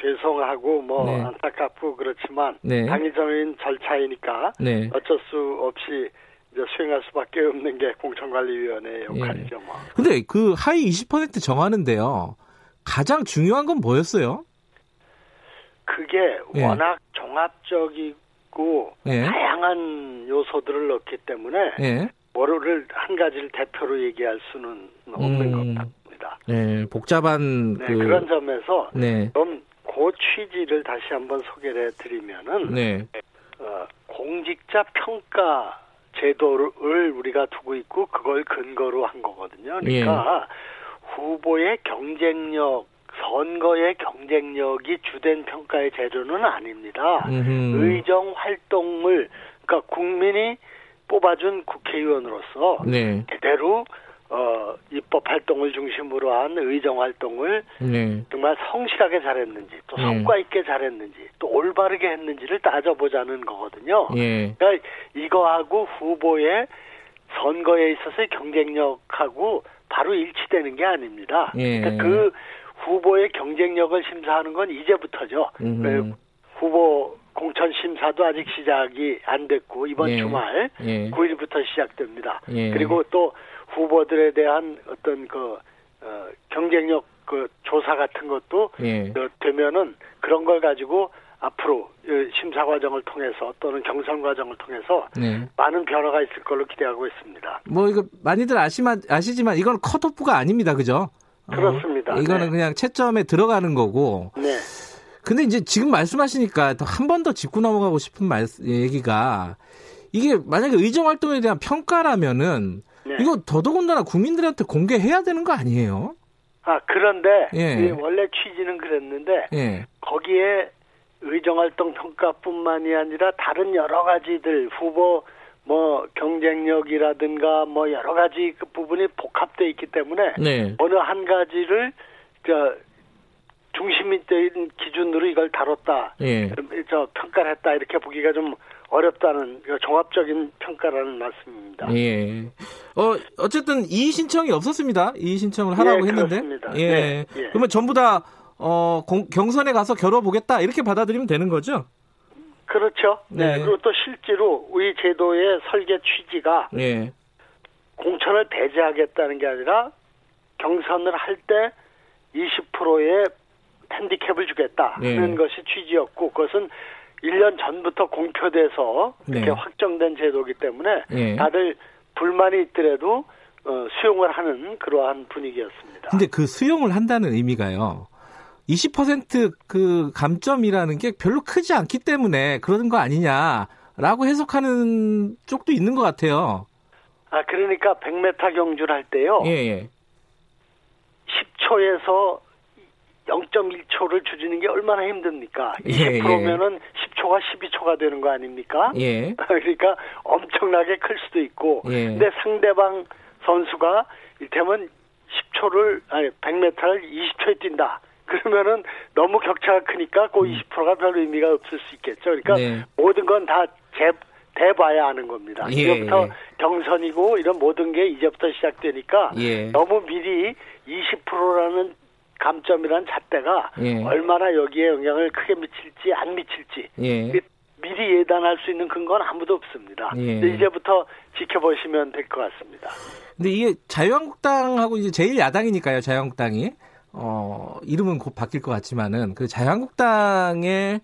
죄송하고 뭐 네. 안타깝고 그렇지만 네. 당위적인 절차이니까 네. 어쩔 수 없이 이제 수행할 수밖에 없는 게 공천관리위원회의 역할이죠. 뭐. 근데 그 하위 20% 정하는데요. 가장 중요한 건 뭐였어요? 그게 예. 워낙 종합적이고 예. 다양한 요소들을 넣기 때문에 예. 뭐를 한 가지를 대표로 얘기할 수는 없는 음. 것 같습니다. 네, 복잡한 네, 그... 런 점에서 네. 좀그 취지를 다시 한번 소개를 해드리면은 네. 어, 공직자 평가 제도를 우리가 두고 있고 그걸 근거로 한 거거든요. 그러니까 예. 후보의 경쟁력, 선거의 경쟁력이 주된 평가의 제도는 아닙니다. 음흠. 의정 활동을 그러니까 국민이 뽑아준 국회의원으로서 네. 제대로 어, 입법 활동을 중심으로 한 의정 활동을 네. 정말 성실하게 잘했는지 또 네. 성과 있게 잘했는지 또 올바르게 했는지를 따져보자는 거거든요. 네. 그러니까 이거하고 후보의 선거에 있어서의 경쟁력하고 바로 일치되는 게 아닙니다. 예. 그러니까 그 후보의 경쟁력을 심사하는 건 이제부터죠. 그 후보 공천 심사도 아직 시작이 안 됐고 이번 예. 주말 예. 9일부터 시작됩니다. 예. 그리고 또 후보들에 대한 어떤 그 어, 경쟁력 그 조사 같은 것도 예. 어, 되면은 그런 걸 가지고 앞으로 심사 과정을 통해서 또는 경선 과정을 통해서 네. 많은 변화가 있을 걸로 기대하고 있습니다. 뭐 이거 많이들 아시만 아시지만 이건 컷오프가 아닙니다, 그죠? 어, 그렇습니다. 어, 이거는 네. 그냥 채점에 들어가는 거고. 네. 근데 이제 지금 말씀하시니까 한 번 더 짚고 넘어가고 싶은 말 얘기가 이게 만약에 의정 활동에 대한 평가라면은 네. 이거 더더군다나 국민들한테 공개해야 되는 거 아니에요? 아 그런데 예. 원래 취지는 그랬는데 예. 거기에 의정활동 평가뿐만이 아니라 다른 여러 가지들 후보 뭐 경쟁력이라든가 뭐 여러 가지 그 부분이 복합돼 있기 때문에 네. 어느 한 가지를 저 중심이 된 기준으로 이걸 다뤘다, 예. 저 평가를 했다 이렇게 보기가 좀 어렵다는 종합적인 평가라는 말씀입니다. 예. 어 어쨌든 이의 신청이 없었습니다. 이의 신청을 하라고 예, 했는데. 그렇습니다. 예. 네, 예. 그러면 전부 다 어, 공, 경선에 가서 겨뤄보겠다 이렇게 받아들이면 되는 거죠? 그렇죠. 네. 네. 그리고 또 실제로 우리 제도의 설계 취지가 예. 공천을 배제하겠다는 게 아니라 경선을 할 때 20%의 핸디캡을 주겠다는 네. 것이 취지였고 그것은 1년 전부터 공표돼서 이렇게 네. 확정된 제도이기 때문에 네. 다들 불만이 있더라도 어, 수용을 하는 그러한 분위기였습니다. 근데 그 수용을 한다는 의미가요. 20%그 감점이라는 게 별로 크지 않기 때문에 그런 거 아니냐라고 해석하는 쪽도 있는 것 같아요. 아, 그러니까 100m 경주를 할 때요. 예, 예. 10초에서 0.1초를 줄이는 게 얼마나 힘듭니까? 20%면은 예, 10초가 12초가 되는 거 아닙니까? 예. 그러니까 엄청나게 클 수도 있고, 예. 근데 상대방 선수가 이를테면 10초를 아니 100m를 20초에 뛴다. 그러면은 너무 격차가 크니까 그 20%가 음. 별 의미가 없을 수 있겠죠. 그러니까 네. 모든 건 다 재, 대봐야 하는 겁니다. 예. 이제부터 경선이고 이런 모든 게 이제부터 시작되니까 예. 너무 미리 20%라는 감점이란 잣대가 예. 얼마나 여기에 영향을 크게 미칠지 안 미칠지 예. 미리 예단할 수 있는 근거는 아무도 없습니다. 예. 이제부터 지켜보시면 될 것 같습니다. 근데 이게 자유한국당하고 이제 제일 야당이니까요, 자유한국당이. 어, 이름은 곧 바뀔 것 같지만은 그 자유한국당의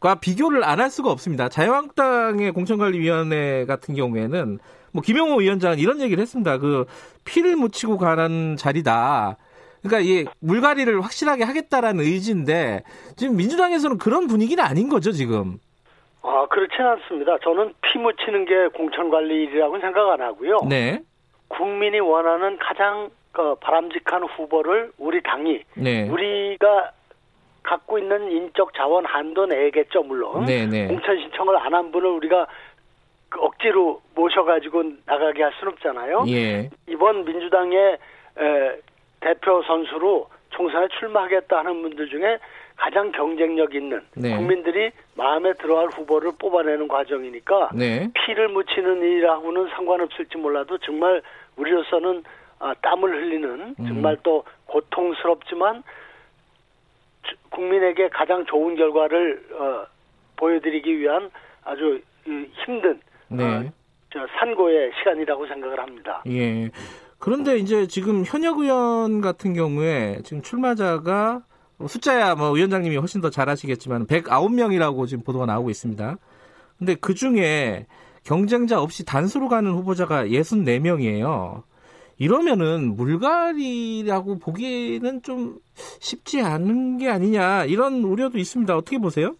과 비교를 안 할 수가 없습니다. 자유한국당의 공천관리위원회 같은 경우에는 뭐 김영호 위원장은 이런 얘기를 했습니다. 그 피를 묻히고 가는 자리다. 그러니까 이 물갈이를 확실하게 하겠다라는 의지인데 지금 민주당에서는 그런 분위기는 아닌 거죠 지금. 아 그렇지는 않습니다. 저는 피 묻히는 게 공천 관리 일이라고 생각 안 하고요. 네. 국민이 원하는 가장 그 바람직한 후보를 우리 당이 네. 우리가 갖고 있는 인적 자원 한도 내겠죠 물론 네네. 네. 공천 신청을 안 한 분을 우리가 그 억지로 모셔가지고 나가게 할 수는 없잖아요. 예. 이번 민주당의 에, 대표 선수로 총선에 출마하겠다 하는 분들 중에 가장 경쟁력 있는 네. 국민들이 마음에 들어할 후보를 뽑아내는 과정이니까 네. 피를 묻히는 일하고는 상관없을지 몰라도 정말 우리로서는 아, 땀을 흘리는 음. 정말 또 고통스럽지만 국민에게 가장 좋은 결과를 어, 보여드리기 위한 아주 힘든 네. 어, 저 산고의 시간이라고 생각을 합니다. 예. 그런데 이제 지금 현역 의원 같은 경우에 지금 출마자가 숫자야 뭐 위원장님이 훨씬 더 잘하시겠지만 109명이라고 지금 보도가 나오고 있습니다. 근데 그 중에 경쟁자 없이 단수로 가는 후보자가 64명이에요. 이러면은 물갈이라고 보기에는 좀 쉽지 않은 게 아니냐 이런 우려도 있습니다. 어떻게 보세요?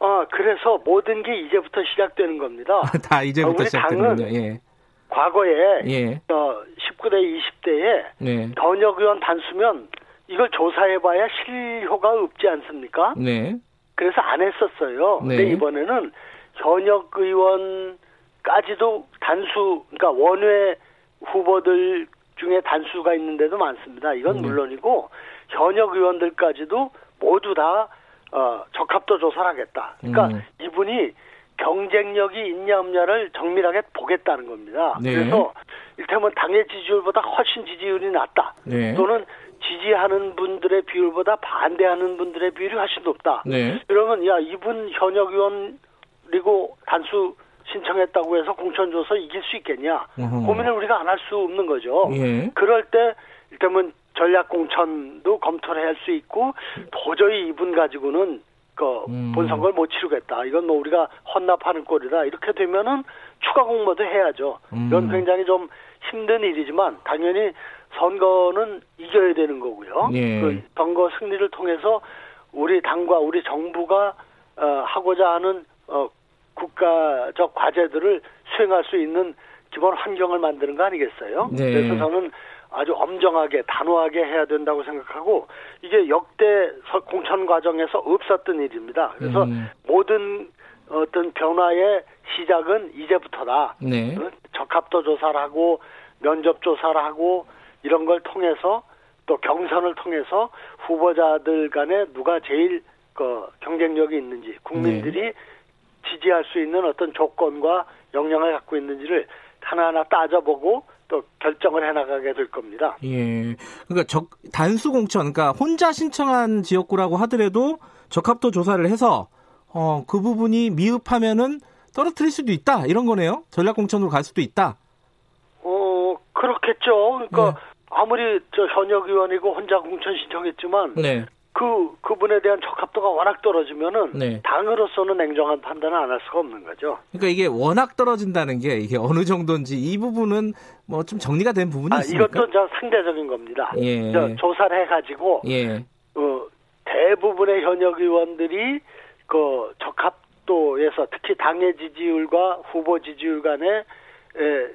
아 그래서 모든 게 이제부터 시작되는 겁니다. 다 이제부터 시작되는군요. 예. 과거에 예. 어, 19대 20대에 네. 현역 의원 단수면 이걸 조사해봐야 실효가 없지 않습니까? 네. 그래서 안 했었어요. 네. 근데 이번에는 현역 의원까지도 단수, 그러니까 원외 후보들 중에 단수가 있는 데도 많습니다. 이건 네. 물론이고 현역 의원들까지도 모두 다 어, 적합도 조사를 하겠다. 그러니까 음. 이분이 경쟁력이 있냐 없냐를 정밀하게 보겠다는 겁니다. 네. 그래서 일테면 당의 지지율보다 훨씬 지지율이 낮다. 네. 또는 지지하는 분들의 비율보다 반대하는 분들의 비율이 훨씬 높다. 네. 그러면 야 이분 현역 의원 그리고 단수 신청했다고 해서 공천 줘서 이길 수 있겠냐 어허. 고민을 우리가 안 할 수 없는 거죠. 예. 그럴 때 일단은 전략 공천도 검토를 할 수 있고 도저히 이분 가지고는 그 음. 본선거를 못 치르겠다. 이건 뭐 우리가 헌납하는 꼴이다. 이렇게 되면은 추가 공모도 해야죠. 음. 이건 굉장히 좀 힘든 일이지만 당연히 선거는 이겨야 되는 거고요. 예. 그 선거 승리를 통해서 우리 당과 우리 정부가 어, 하고자 하는 어, 국가적 과제들을 수행할 수 있는 기본 환경을 만드는 거 아니겠어요? 네. 그래서 저는 아주 엄정하게 단호하게 해야 된다고 생각하고 이게 역대 공천 과정에서 없었던 일입니다. 그래서 음. 모든 어떤 변화의 시작은 이제부터다. 네. 어? 적합도 조사를 하고 면접 조사를 하고 이런 걸 통해서 또 경선을 통해서 후보자들 간에 누가 제일 그 경쟁력이 있는지 국민들이 네. 지지할 수 있는 어떤 조건과 역량을 갖고 있는지를 하나하나 따져보고 또 결정을 해나가게 될 겁니다. 예. 그러니까 적, 단수 공천, 그러니까 혼자 신청한 지역구라고 하더라도 적합도 조사를 해서 어, 그 부분이 미흡하면은 떨어뜨릴 수도 있다 이런 거네요. 전략 공천으로 갈 수도 있다. 어 그렇겠죠. 그러니까 네. 아무리 저 현역 의원이고 혼자 공천 신청했지만 네. 그 그분에 대한 적합도가 워낙 떨어지면은 네. 당으로서는 냉정한 판단을 안 할 수가 없는 거죠. 그러니까 이게 워낙 떨어진다는 게 이게 어느 정도인지 이 부분은 뭐 좀 정리가 된 부분이 아, 있습니까? 이것도 저 상대적인 겁니다. 예. 저 조사를 해가지고 예. 어, 대부분의 현역 의원들이 그 적합도에서 특히 당의 지지율과 후보 지지율 간의 에,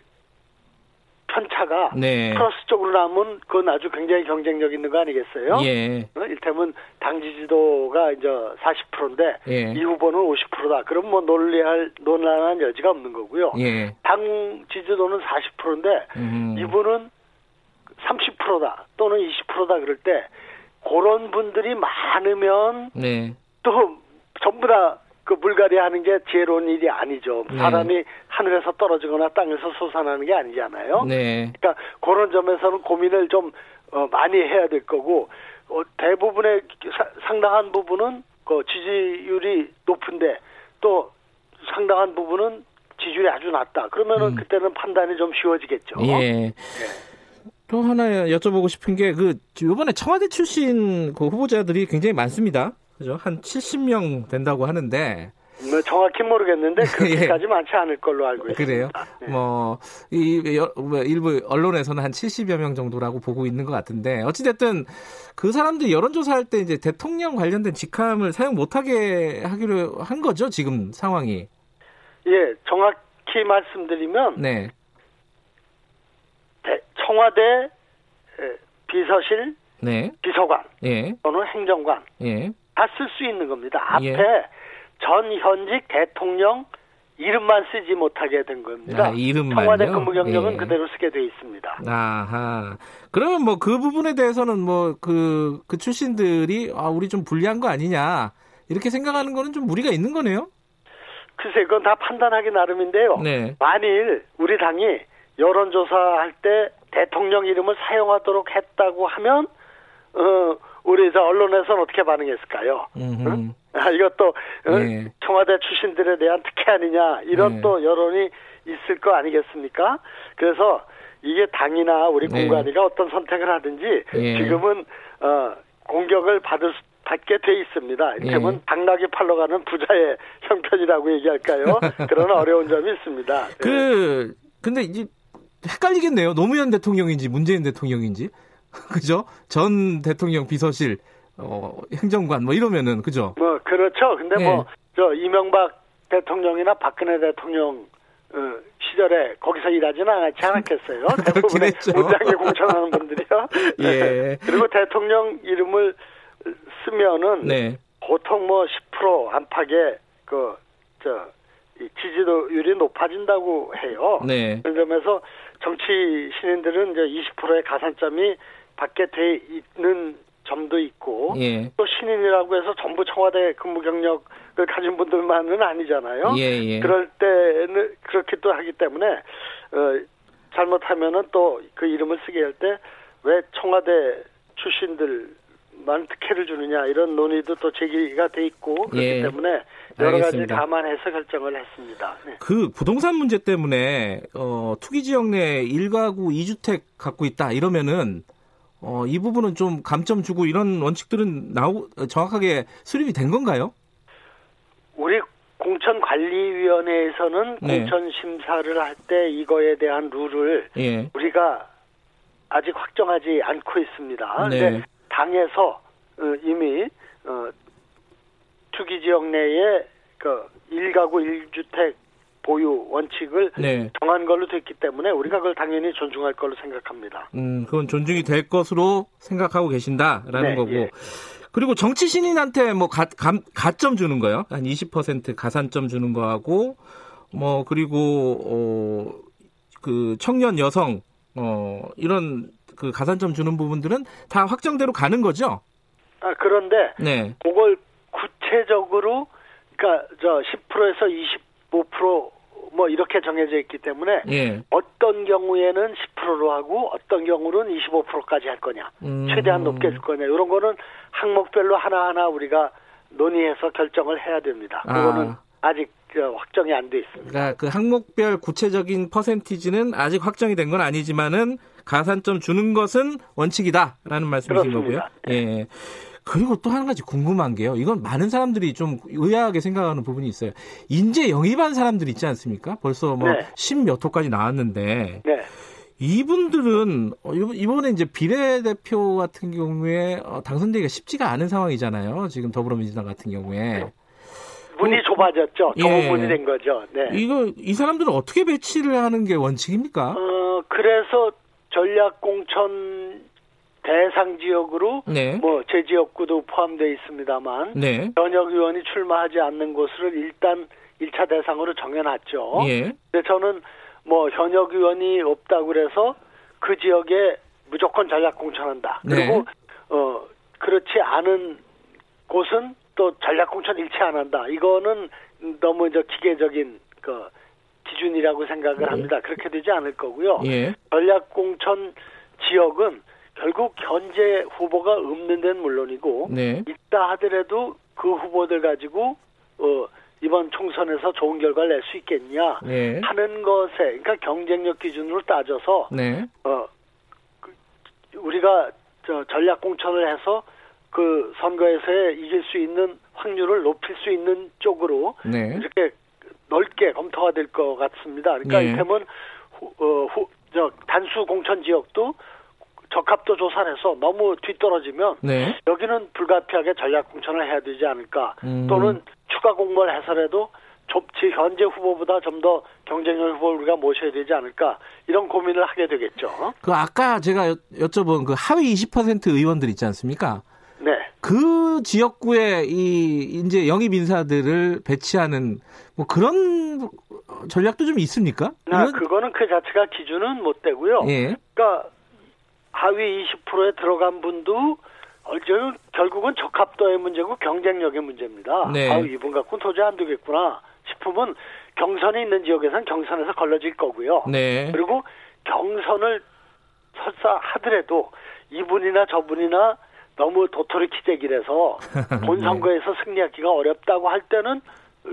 편차가 네. 플러스 쪽으로 나면 그건 아주 굉장히 경쟁력 있는 거 아니겠어요? 예. 어? 일테면 당 지지도가 이제 40%인데 예. 이 후보는 50%다. 그럼 뭐 논리할 논란한 여지가 없는 거고요. 예. 당 지지도는 40%인데 음. 이분은 30%다 또는 20%다 그럴 때 그런 분들이 많으면 네. 또 전부 다 그 물갈이 하는 게 지혜로운 일이 아니죠. 네. 사람이 하늘에서 떨어지거나 땅에서 솟아나는 게 아니잖아요. 네. 그러니까 그런 점에서는 고민을 좀 어, 많이 해야 될 거고 어, 대부분의 사, 상당한 부분은 그 지지율이 높은데 또 상당한 부분은 지지율이 아주 낮다. 그러면은 음. 그때는 판단이 좀 쉬워지겠죠. 예. 네. 또 하나 여쭤보고 싶은 게그 이번에 청와대 출신 그 후보자들이 굉장히 많습니다. 그죠? 한 70명 된다고 하는데 뭐 정확히 모르겠는데 그렇게까지 예. 많지 않을 걸로 알고 있습니다. 그래요? 네. 뭐, 이, 뭐 일부 언론에서는 한 70여 명 정도라고 보고 있는 것 같은데, 어찌됐든 그 사람들이 여론조사할 때 이제 대통령 관련된 직함을 사용 못하게 하기로 한 거죠, 지금 상황이. 예, 정확히 말씀드리면, 네. 청와대 비서실, 네. 비서관, 예. 또는 행정관, 예. 다쓸 수 있는 겁니다. 앞에 예. 전 현직 대통령 이름만 쓰지 못하게 된 겁니다. 아, 이름만요? 청와대 근무 경력은 예. 그대로 쓰게 돼 있습니다. 아하. 그러면 뭐 그 부분에 대해서는 뭐 그그 그 출신들이 아 우리 좀 불리한 거 아니냐 이렇게 생각하는 거는 좀 무리가 있는 거네요. 글쎄 그건 다 판단하기 나름인데요. 네. 만일 우리 당이 여론조사할 때 대통령 이름을 사용하도록 했다고 하면 어 우리 저 언론에서는 어떻게 반응했을까요? 응? 아, 이것도 네. 청와대 출신들에 대한 특혜 아니냐 이런 네. 또 여론이 있을 거 아니겠습니까? 그래서 이게 당이나 우리 네. 공관위가 어떤 선택을 하든지 예. 지금은 어, 공격을 받을 수, 받게 돼 있습니다. 이를테면 예. 당나귀 팔러 가는 부자의 형편이라고 얘기할까요? 그런 어려운 점이 있습니다. 그 근데 이제 헷갈리겠네요. 노무현 대통령인지 문재인 대통령인지. 그죠? 전 대통령 비서실 어, 행정관 뭐 이러면은 그죠? 뭐 그렇죠. 근데 네. 뭐저 이명박 대통령이나 박근혜 대통령 어, 시절에 거기서 일하지는 않지 않았겠어요. 대부분의 문장에 공천하는 분들이요. 예. 그리고 대통령 이름을 쓰면은 네. 보통 뭐 10% 안팎의 그저 지지도율이 높아진다고 해요. 네. 그런 점에서 정치 신인들은 이제 20%의 가산점이 받게 돼 있는 점도 있고 예. 또 신인이라고 해서 전부 청와대 근무 경력을 가진 분들만은 아니잖아요. 예, 예. 그럴 때는 그렇게 또 하기 때문에 어, 잘못하면은 또 그 이름을 쓰게 할 때 왜 청와대 출신들만 특혜를 주느냐 이런 논의도 또 제기가 돼 있고 그렇기 예. 때문에 여러 알겠습니다. 가지 감안해서 결정을 했습니다. 네. 그 부동산 문제 때문에 어, 투기 지역 내 1가구 2주택 갖고 있다 이러면은 어, 이 부분은 좀 감점 주고 이런 원칙들은 나오 정확하게 수립이 된 건가요? 우리 공천관리위원회에서는 네. 공천 심사를 할 때 이거에 대한 룰을 예. 우리가 아직 확정하지 않고 있습니다. 네. 당에서 어, 이미 어, 투기 지역 내에 그 1가구 1주택 보유 원칙을 네. 정한 걸로 됐기 때문에 우리가 그걸 당연히 존중할 걸로 생각합니다. 음, 그건 존중이 될 것으로 생각하고 계신다라는 네, 거고. 예. 그리고 정치 신인한테 뭐 가, 가, 가점 주는 거요. 한 20% 가산점 주는 거하고 뭐 그리고 어 그 청년 여성 어 이런 그 가산점 주는 부분들은 다 확정대로 가는 거죠. 아 그런데 네. 그걸 구체적으로 그러니까 저 10%에서 25% 뭐 이렇게 정해져 있기 때문에 예. 어떤 경우에는 10%로 하고 어떤 경우는 25%까지 할 거냐 음. 최대한 높게 줄 거냐 이런 거는 항목별로 하나하나 우리가 논의해서 결정을 해야 됩니다. 그거는 아. 직 확정이 안 돼 있습니다. 그러니까 그 항목별 구체적인 퍼센티지는 아직 확정이 된 건 아니지만은 가산점 주는 것은 원칙이다라는 말씀이신 그렇습니다. 거고요. 네. 예. 그리고 또 한 가지 궁금한 게요. 이건 많은 사람들이 좀 의아하게 생각하는 부분이 있어요. 인재 영입한 사람들 있지 않습니까? 벌써 뭐 네. 10몇 호까지 나왔는데. 네. 이분들은 어, 이번에 이제 비례대표 같은 경우에 어, 당선되기가 쉽지가 않은 상황이잖아요. 지금 더불어민주당 같은 경우에. 문이 좁아졌죠. 좁은 예. 문이 된 거죠. 네. 이거 이 사람들은 어떻게 배치를 하는 게 원칙입니까? 어 그래서 전략 공천 대상 지역으로 네. 뭐제 지역구도 포함되어 있습니다만 네. 현역 의원이 출마하지 않는 곳을 일단 1차 대상으로 정해놨죠. 예. 근데 저는 뭐 현역 의원이 없다고 그래서 그 지역에 무조건 전략 공천한다. 네. 그리고 어 그렇지 않은 곳은 또 전략 공천 일치 안 한다. 이거는 너무 저 기계적인 그 기준이라고 생각을 네. 합니다. 그렇게 되지 않을 거고요. 예. 전략 공천 지역은 결국 현재 후보가 없는 데는 물론이고 네. 있다 하더라도 그 후보들 가지고 어 이번 총선에서 좋은 결과를 낼 수 있겠냐 네. 하는 것에 그러니까 경쟁력 기준으로 따져서 네. 어 그, 우리가 저 전략 공천을 해서 그 선거에서 이길 수 있는 확률을 높일 수 있는 쪽으로 네. 이렇게 넓게 검토가 될 것 같습니다. 그러니까 네. 후, 어, 후, 저 단수 공천 지역도 적합도 조사를 해서 너무 뒤떨어지면 네. 여기는 불가피하게 전략 공천을 해야 되지 않을까 음. 또는 추가 공모를 해서라도 좁지 현재 후보보다 좀 더 경쟁력 후보를 우리가 모셔야 되지 않을까 이런 고민을 하게 되겠죠. 그 아까 제가 여쭤본 그 하위 20% 의원들 있지 않습니까? 네. 그 지역구에 이 이제 영입 인사들을 배치하는 뭐 그런 전략도 좀 있습니까? 아, 이건... 그거는 그 자체가 기준은 못 되고요. 예. 그러니까 하위 20%에 들어간 분도 결국은 적합도의 문제고 경쟁력의 문제입니다. 네. 아, 이분 갖고는 도저히 안 되겠구나 싶으면 경선이 있는 지역에서는 경선에서 걸러질 거고요. 네. 그리고 경선을 설사 하더라도 이분이나 저분이나 너무 도토리 키재기라서 본 선거에서 네. 승리하기가 어렵다고 할 때는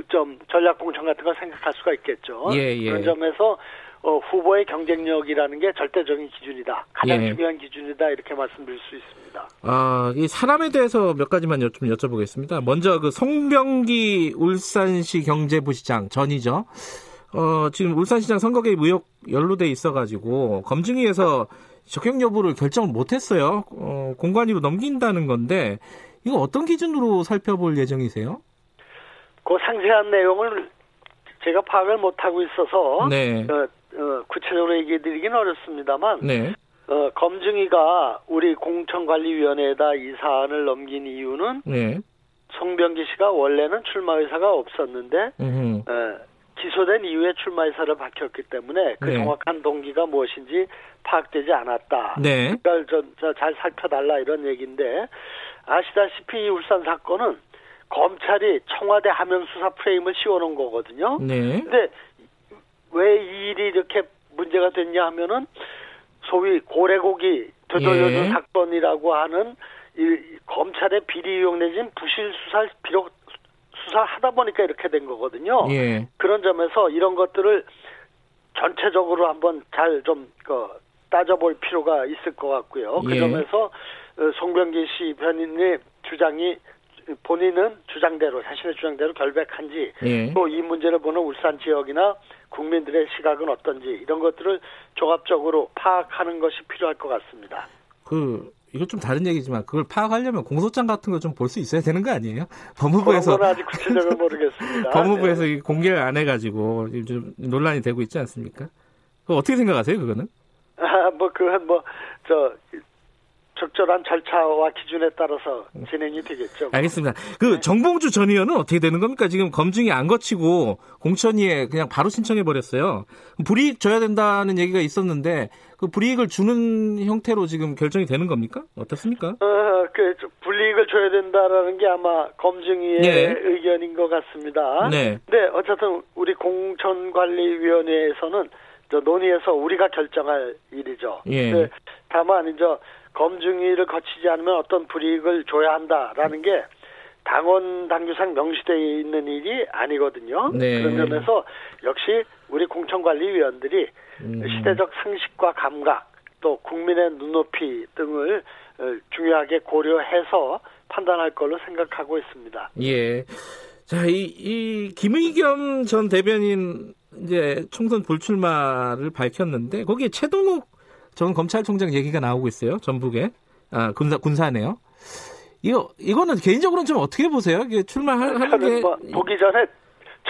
좀 전략 공천 같은 걸 생각할 수가 있겠죠. 예, 예. 그런 점에서 어, 후보의 경쟁력이라는 게 절대적인 기준이다. 가장 예. 중요한 기준이다. 이렇게 말씀드릴 수 있습니다. 아, 이 사람에 대해서 몇 가지만 좀 여쭤보겠습니다. 먼저 그 송병기 울산시 경제부시장 전이죠. 어, 지금 울산시장 선거 개입 의혹 연루돼 있어가지고 검증위에서 적격 여부를 결정을 못했어요. 어, 공관위로 넘긴다는 건데 이거 어떤 기준으로 살펴볼 예정이세요? 그 상세한 내용을 제가 파악을 못하고 있어서 네. 어, 어, 구체적으로 얘기해 드리긴 어렵습니다만 네. 어, 검증위가 우리 공천관리위원회에다 이 사안을 넘긴 이유는 네. 성병기 씨가 원래는 출마 의사가 없었는데 어, 기소된 이후에 출마 의사를 밝혔기 때문에 그 네. 정확한 동기가 무엇인지 파악되지 않았다. 네. 그걸 잘 살펴달라 이런 얘기인데 아시다시피 이 울산 사건은 검찰이 청와대 하명 수사 프레임을 씌워놓은 거거든요. 네. 근데 왜 이 일이 이렇게 문제가 됐냐 하면은 소위 고래고기 되돌려준 예. 사건이라고 하는 이 검찰의 비리 유용 내진 부실 수사를 비록 수사하다 보니까 이렇게 된 거거든요. 예. 그런 점에서 이런 것들을 전체적으로 한번 잘좀 그, 따져볼 필요가 있을 것 같고요. 그 예. 점에서 어, 송병기 씨 변인의 주장이 본인은 주장대로 자신의 주장대로 결백한지 예. 또이 문제를 보는 울산 지역이나 국민들의 시각은 어떤지 이런 것들을 종합적으로 파악하는 것이 필요할 것 같습니다. 그 이거 좀 다른 얘기지만 그걸 파악하려면 공소장 같은 거 좀 볼 수 있어야 되는 거 아니에요? 법무부에서 아직 구체적으로 모르겠습니다. 법무부에서 네. 공개를 안 해가지고 좀 논란이 되고 있지 않습니까? 그 어떻게 생각하세요, 그거는? 아, 뭐 그건 뭐저 적절한 절차와 기준에 따라서 진행이 되겠죠. 알겠습니다. 그 네. 정봉주 전 의원은 어떻게 되는 겁니까? 지금 검증이 안 거치고 공천위에 그냥 바로 신청해 버렸어요. 불이익 줘야 된다는 얘기가 있었는데 그 불이익을 주는 형태로 지금 결정이 되는 겁니까? 어떻습니까? 어, 그 불이익을 줘야 된다라는 게 아마 검증위의 네. 의견인 것 같습니다. 네. 근데 어쨌든 우리 공천관리위원회에서는 논의해서 우리가 결정할 일이죠. 예. 다만 이제 검증위를 거치지 않으면 어떤 불이익을 줘야 한다라는 게 당원 당규상 명시되어 있는 일이 아니거든요. 네. 그런 점에서 역시 우리 공천관리위원들이 음. 시대적 상식과 감각 또 국민의 눈높이 등을 어, 중요하게 고려해서 판단할 걸로 생각하고 있습니다. 예. 자, 이, 이 김의겸 전 대변인 이제 총선 불출마를 밝혔는데 거기에 최동욱 전 검찰총장 얘기가 나오고 있어요. 전북에 아 군사 군사네요. 이거 이거는 개인적으로는 좀 어떻게 보세요? 이게 출마하는 게 뭐, 보기 전에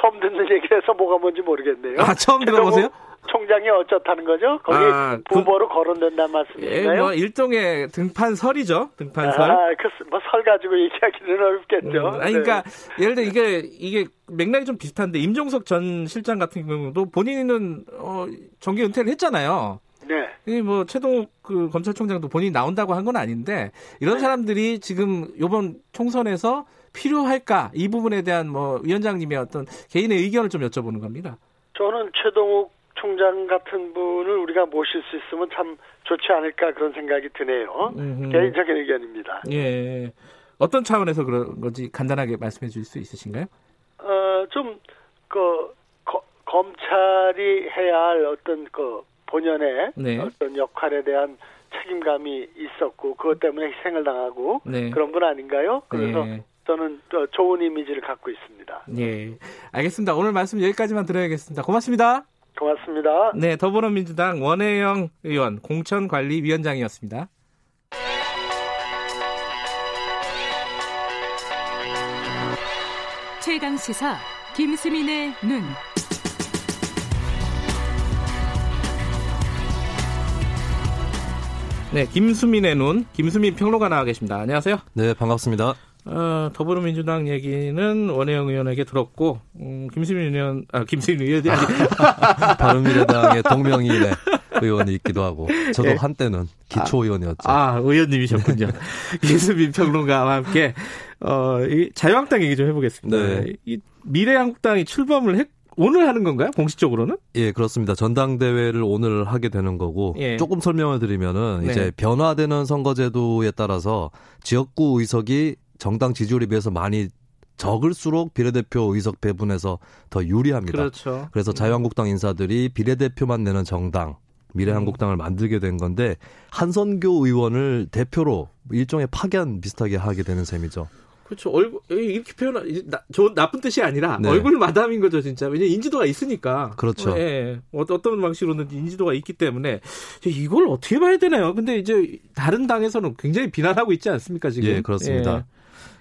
처음 듣는 얘기라서 뭐가 뭔지 모르겠네요. 아 처음 들어보세요? 총장이 어쩌다는 거죠? 거기 아, 부모로 그, 거론된다는 말씀이신가요? 예, 뭐 일종의 등판설이죠. 등판설. 아, 그 뭐설 가지고 얘기하기는 어렵겠죠. 음, 아니 그러니까 네. 예를 들어 이게 이게 맥락이 좀 비슷한데 임종석 전 실장 같은 경우도 본인은 어, 정기 은퇴를 했잖아요. 네. 이뭐 최동 그 검찰총장도 본인이 나온다고 한 건 아닌데 이런 네. 사람들이 지금 이번 총선에서 필요할까 이 부분에 대한 뭐 위원장님의 어떤 개인의 의견을 좀 여쭤보는 겁니다. 저는 최동욱 총장 같은 분을 우리가 모실 수 있으면 참 좋지 않을까 그런 생각이 드네요. 음흠. 개인적인 의견입니다. 예. 어떤 차원에서 그런 건지 간단하게 말씀해 주실 수 있으신가요? 어, 좀, 그, 거, 검찰이 해야 할 어떤 그 본연의 네. 어떤 역할에 대한 책임감이 있었고 그것 때문에 희생을 당하고 네. 그런 분 아닌가요? 그래서 네. 저는 또 좋은 이미지를 갖고 있습니다. 네, 알겠습니다. 오늘 말씀 여기까지만 들어야겠습니다. 고맙습니다. 고맙습니다. 네, 더불어민주당 원혜영 의원 공천관리위원장이었습니다. 최강 시사 김수민의 눈. 네, 김수민의 눈, 김수민 평론가 나와 계십니다. 안녕하세요. 네, 반갑습니다. 어, 더불어민주당 얘기는 원혜영 의원에게 들었고, 음, 김수민 의원, 아, 김수민 의원이 아니. 바른미래당의 동명이인의 의원이 있기도 하고, 저도 네. 한때는 기초의원이었죠. 아, 아 의원님이셨군요. 김수민 평론가와 함께, 어, 이 자유한국당 얘기 좀 해보겠습니다. 네. 이 미래한국당이 출범을 했, 오늘 하는 건가요? 공식적으로는? 예, 그렇습니다. 전당대회를 오늘 하게 되는 거고 예. 조금 설명을 드리면은 네. 이제 변화되는 선거제도에 따라서 지역구 의석이 정당 지지율에 비해서 많이 적을수록 비례대표 의석 배분에서 더 유리합니다. 그렇죠. 그래서 자유한국당 인사들이 비례대표만 내는 정당 미래한국당을 만들게 된 건데 한선교 의원을 대표로 일종의 파견 비슷하게 하게 되는 셈이죠. 그렇죠. 얼굴 이렇게 표현 좋은 나쁜 뜻이 아니라 네. 얼굴 마담인 거죠, 진짜. 왜냐 인지도가 있으니까. 그렇죠. 예. 어떤 방식으로는 인지도가 있기 때문에 이걸 어떻게 봐야 되나요? 근데 이제 다른 당에서는 굉장히 비난하고 있지 않습니까, 지금? 예, 그렇습니다.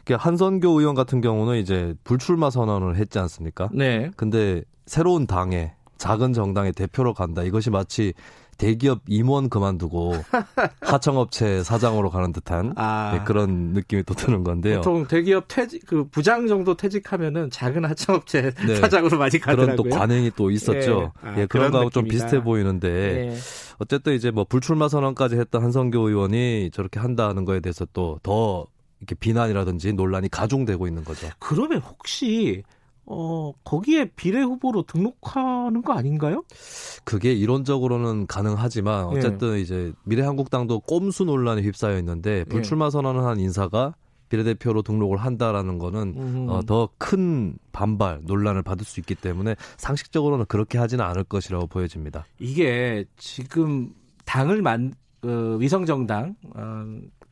예. 한선교 의원 같은 경우는 이제 불출마 선언을 했지 않습니까? 네. 근데 새로운 당에 작은 정당의 대표로 간다. 이것이 마치 대기업 임원 그만두고 하청업체 사장으로 가는 듯한 아. 네, 그런 느낌이 또 드는 건데요. 보통 대기업 퇴직 그 부장 정도 퇴직하면은 작은 하청업체 네. 사장으로 많이 가더라고요. 그런 또 관행이 또 있었죠. 예, 아, 예 그런 거하고 좀 비슷해 보이는데 예. 어쨌든 이제 뭐 불출마 선언까지 했던 한성교 의원이 저렇게 한다는 거에 대해서 또더 이렇게 비난이라든지 논란이 가중되고 있는 거죠. 그러면 혹시 어, 거기에 비례 후보로 등록하는 거 아닌가요? 그게 이론적으로는 가능하지만 예. 어쨌든 예. 이제 미래한국당도 꼼수 논란에 휩싸여 있는데 예. 불출마 선언을 한 인사가 비례대표로 등록을 한다라는 거는 음. 어, 더 큰 반발 논란을 받을 수 있기 때문에 상식적으로는 그렇게 하지는 않을 것이라고 보여집니다. 이게 지금 당을 만 어, 위성정당 어,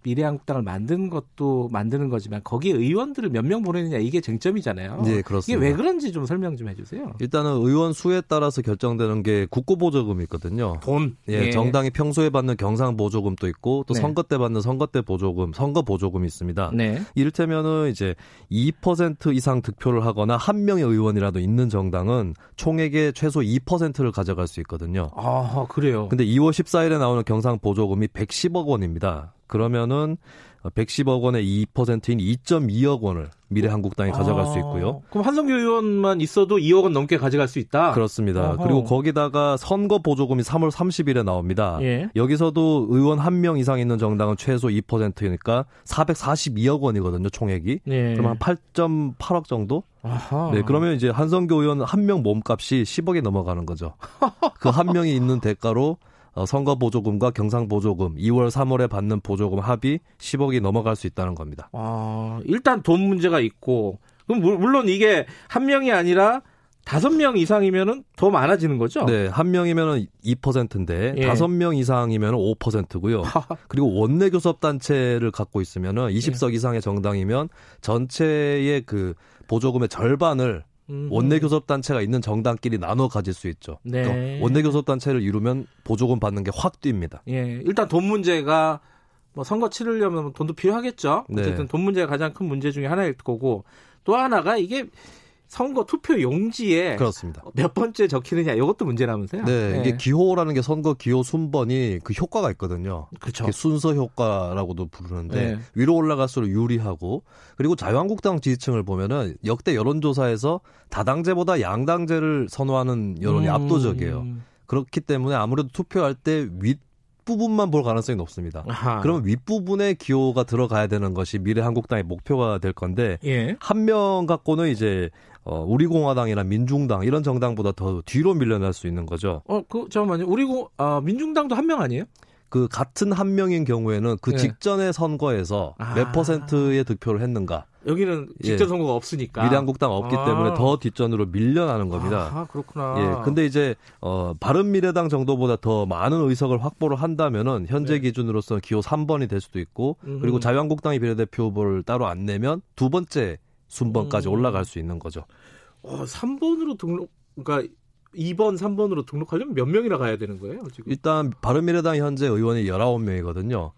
미래한국당을 만든 것도 만드는 거지만 거기에 의원들을 몇 명 보내느냐 이게 쟁점이잖아요. 네, 그렇습니다. 이게 왜 그런지 좀 설명 좀 해주세요. 일단은 의원 수에 따라서 결정되는 게 국고보조금이 있거든요. 돈. 예, 예. 정당이 평소에 받는 경상보조금도 있고 또 네. 선거 때 받는 선거 때 보조금, 선거 보조금이 있습니다. 네. 이를테면은 이제 2% 이상 득표를 하거나 한 명의 의원이라도 있는 정당은 총액의 최소 2%를 가져갈 수 있거든요. 아, 그래요. 근데 2월 14일에 나오는 경상 보조금이 110억 원입니다. 그러면은 110억 원의 2%인 2.2억 원을 미래한국당이 가져갈 아, 수 있고요. 그럼 한성규 의원만 있어도 2억 원 넘게 가져갈 수 있다? 그렇습니다. 어허. 그리고 거기다가 선거 보조금이 3월 30일에 나옵니다. 예. 여기서도 의원 한 명 이상 있는 정당은 최소 2%니까 442억 원이거든요, 총액이. 예. 그럼 한 8.8억 정도? 아하. 네, 그러면 이제 한성교 의원 한 명 몸값이 10억이 넘어가는 거죠. 그 한 명이 있는 대가로 어, 선거 보조금과 경상 보조금 2월 3월에 받는 보조금 합이 10억이 넘어갈 수 있다는 겁니다. 아, 일단 돈 문제가 있고 그럼 물론 이게 한 명이 아니라 다섯 명 이상이면은 더 많아지는 거죠? 네, 한 명이면은 2%인데 예. 다섯 예. 명 이상이면은 5%고요. 그리고 원내 교섭 단체를 갖고 있으면은 20석 예. 이상의 정당이면 전체의 그 보조금의 절반을 원내 교섭 단체가 있는 정당끼리 나눠 가질 수 있죠. 네. 그러니까 원내 교섭 단체를 이루면 보조금 받는 게 확 뜁니다. 예, 일단 돈 문제가 뭐 선거 치르려면 돈도 필요하겠죠. 네. 어쨌든 돈 문제가 가장 큰 문제 중에 하나일 거고 또 하나가 이게 선거 투표 용지에 그렇습니다. 몇 번째 적히느냐 이것도 문제라면서요? 네, 네, 이게 기호라는 게 선거 기호 순번이 그 효과가 있거든요. 그렇죠. 순서 효과라고도 부르는데 네. 위로 올라갈수록 유리하고 그리고 자유한국당 지지층을 보면은 역대 여론조사에서 다당제보다 양당제를 선호하는 여론이 음... 압도적이에요. 그렇기 때문에 아무래도 투표할 때 윗 부분만 볼 가능성이 높습니다. 아하. 그러면 윗부분에 기호가 들어가야 되는 것이 미래 한국당의 목표가 될 건데 예. 한명 갖고는 이제 어, 우리공화당이나 민중당 이런 정당보다 더 뒤로 밀려날 수 있는 거죠. 어, 그 잠깐만요. 우리공 아, 민중당도 한 명 아니에요? 그 같은 한 명인 경우에는 그 예. 직전의 선거에서 아. 몇 퍼센트의 득표를 했는가? 여기는 직전 예. 선거가 없으니까 미래한국당 없기 아. 때문에 더 뒷전으로 밀려나는 겁니다. 아, 그렇구나. 예. 근데 이제 어 바른미래당 정도보다 더 많은 의석을 확보를 한다면은 현재 네. 기준으로서 기호 3번이 될 수도 있고 음흠. 그리고 자유한국당이 비례대표 후보를 따로 안 내면 두 번째 순번까지 음. 올라갈 수 있는 거죠. 어, 3번으로 등록 그러니까 2번, 3번으로 등록하려면 몇 명이나 가야 되는 거예요? 지금? 일단 바른미래당 현재 의원이 19명이거든요.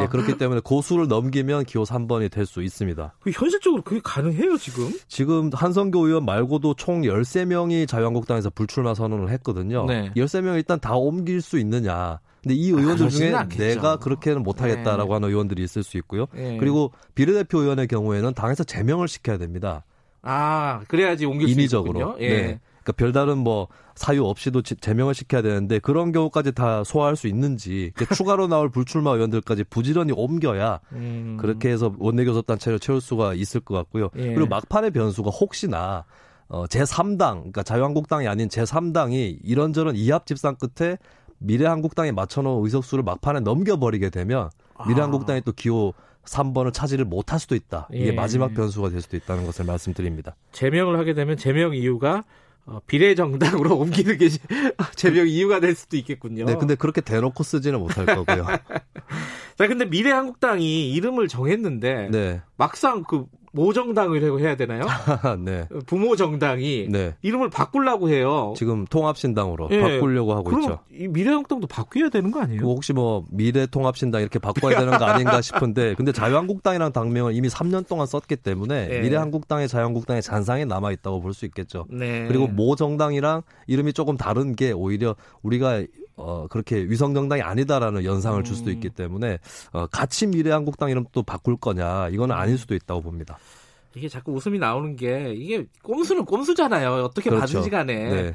예, 그렇기 때문에 고수를 넘기면 기호 3번이 될 수 있습니다. 그 현실적으로 그게 가능해요, 지금? 지금 한성교 의원 말고도 총 13명이 자유한국당에서 불출마 선언을 했거든요. 네. 13명 일단 다 옮길 수 있느냐. 근데 이 의원들 아, 중에 않겠죠. 내가 그렇게는 못하겠다라고 네. 하는 의원들이 있을 수 있고요. 네. 그리고 비례대표 의원의 경우에는 당에서 제명을 시켜야 됩니다. 아, 그래야지 옮길 인위적으로. 수 있군요. 예. 네. 그러니까 별다른 뭐 사유 없이도 제명을 시켜야 되는데 그런 경우까지 다 소화할 수 있는지 추가로 나올 불출마 의원들까지 부지런히 옮겨야 음. 그렇게 해서 원내교섭 단체를 채울 수가 있을 것 같고요. 예. 그리고 막판의 변수가 혹시나 어, 제3당, 그러니까 자유한국당이 아닌 제3당이 이런저런 이합 집산 끝에 미래한국당에 맞춰놓은 의석수를 막판에 넘겨버리게 되면 아. 미래한국당이 또 기호 3번을 차지를 못할 수도 있다. 이게 예. 마지막 변수가 될 수도 있다는 것을 말씀드립니다. 제명을 하게 되면 제명 이유가 어, 비례정당으로 옮기는 게 제명 이유가 될 수도 있겠군요. 네, 근데 그렇게 대놓고 쓰지는 못할 거고요. 자, 근데 미래한국당이 이름을 정했는데 네. 막상 그 모정당이라고 해야 되나요? 네. 부모 정당이 네. 이름을 바꾸려고 해요. 지금 통합신당으로 네. 바꾸려고 하고 있죠. 이 미래한국당도 바뀌어야 되는 거 아니에요? 혹시 뭐 미래통합신당 이렇게 바꿔야 되는 거 아닌가 싶은데 근데 자유한국당이라는 당명을 이미 3년 동안 썼기 때문에 네. 미래한국당의 자유한국당의 잔상이 남아 있다고 볼 수 있겠죠. 네. 그리고 모 정당이랑 이름이 조금 다른 게 오히려 우리가 어, 그렇게 위성정당이 아니다라는 연상을 줄 수도 음. 있기 때문에 어, 같이 미래한국당 이름 또 바꿀 거냐 이거는 아닐 수도 있다고 봅니다. 이게 자꾸 웃음이 나오는 게 이게 꼼수는 꼼수잖아요. 어떻게 그렇죠. 받은지 간에. 네.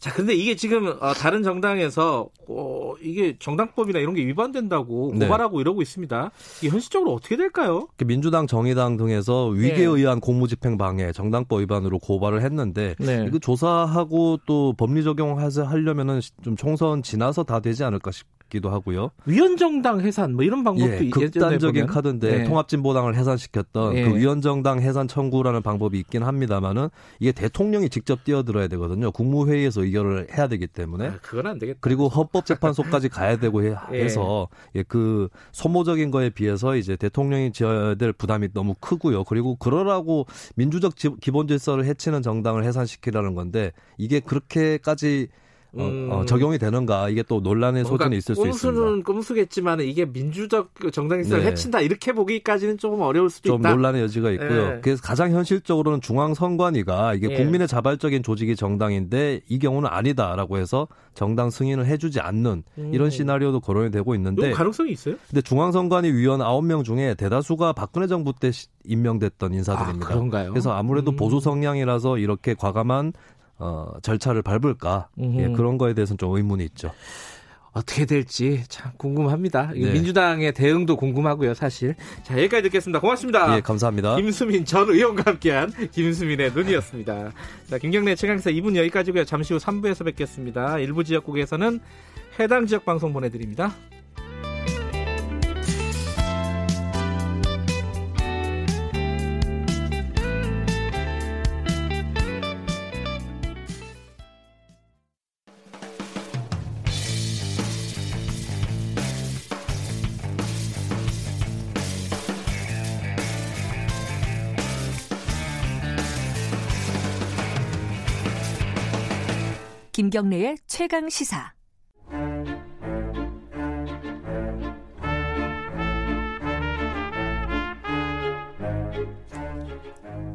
자, 근데 이게 지금 어, 다른 정당에서 어, 이게 정당법이나 이런 게 위반된다고 네. 고발하고 네. 이러고 있습니다. 이게 현실적으로 어떻게 될까요? 그 민주당, 정의당 등에서 위계에 네. 의한 공무집행 방해, 정당법 위반으로 고발을 했는데 네. 이거 조사하고 또 법리 적용하려면은 좀 총선 지나서 다 되지 않을까 싶. 기도 하고요. 위원정당 해산 뭐 이런 방법도 예, 극단적인 카드인데 네. 통합진보당을 해산시켰던 예. 그 위원정당 해산 청구라는 방법이 있긴 합니다만은 이게 대통령이 직접 뛰어들어야 되거든요. 국무회의에서 의결을 해야 되기 때문에. 아, 그건 안 되겠다. 그리고 헌법재판소까지 가야 되고 해, 예. 서 예, 그 소모적인 거에 비해서 이제 대통령이 지어야 될 부담이 너무 크고요. 그리고 그러라고 민주적 기본 질서를 해치는 정당을 해산시키라는 건데 이게 그렇게까지 어, 음. 어, 적용이 되는가 이게 또 논란의 소지는 있을 수 있습니다. 꼼수는 꼼수겠지만 이게 민주적 정당성을 네. 해친다 이렇게 보기까지는 조금 어려울 수도 좀 있다. 좀 논란의 여지가 있고요. 네. 그래서 가장 현실적으로는 중앙선관위가 이게 네. 국민의 자발적인 조직이 정당인데 이 경우는 아니다라고 해서 정당 승인을 해주지 않는 음. 이런 시나리오도 거론이 되고 있는데 가능성이 있어요? 근데 중앙선관위 위원 9명 중에 대다수가 박근혜 정부 때 임명됐던 인사들입니다. 아, 그런가요? 그래서 아무래도 음. 보수 성향이라서 이렇게 과감한 어, 절차를 밟을까 예, 그런 거에 대해서는 좀 의문이 있죠. 어떻게 될지 참 궁금합니다. 네. 민주당의 대응도 궁금하고요, 사실. 자, 여기까지 듣겠습니다. 고맙습니다. 예, 감사합니다. 김수민 전 의원과 함께한 김수민의 눈이었습니다. 자, 김경래 최강사 2분 여기까지고요. 잠시 후 3부에서 뵙겠습니다. 일부 지역국에서는 해당 지역 방송 보내드립니다. 김경래의 최강 시사.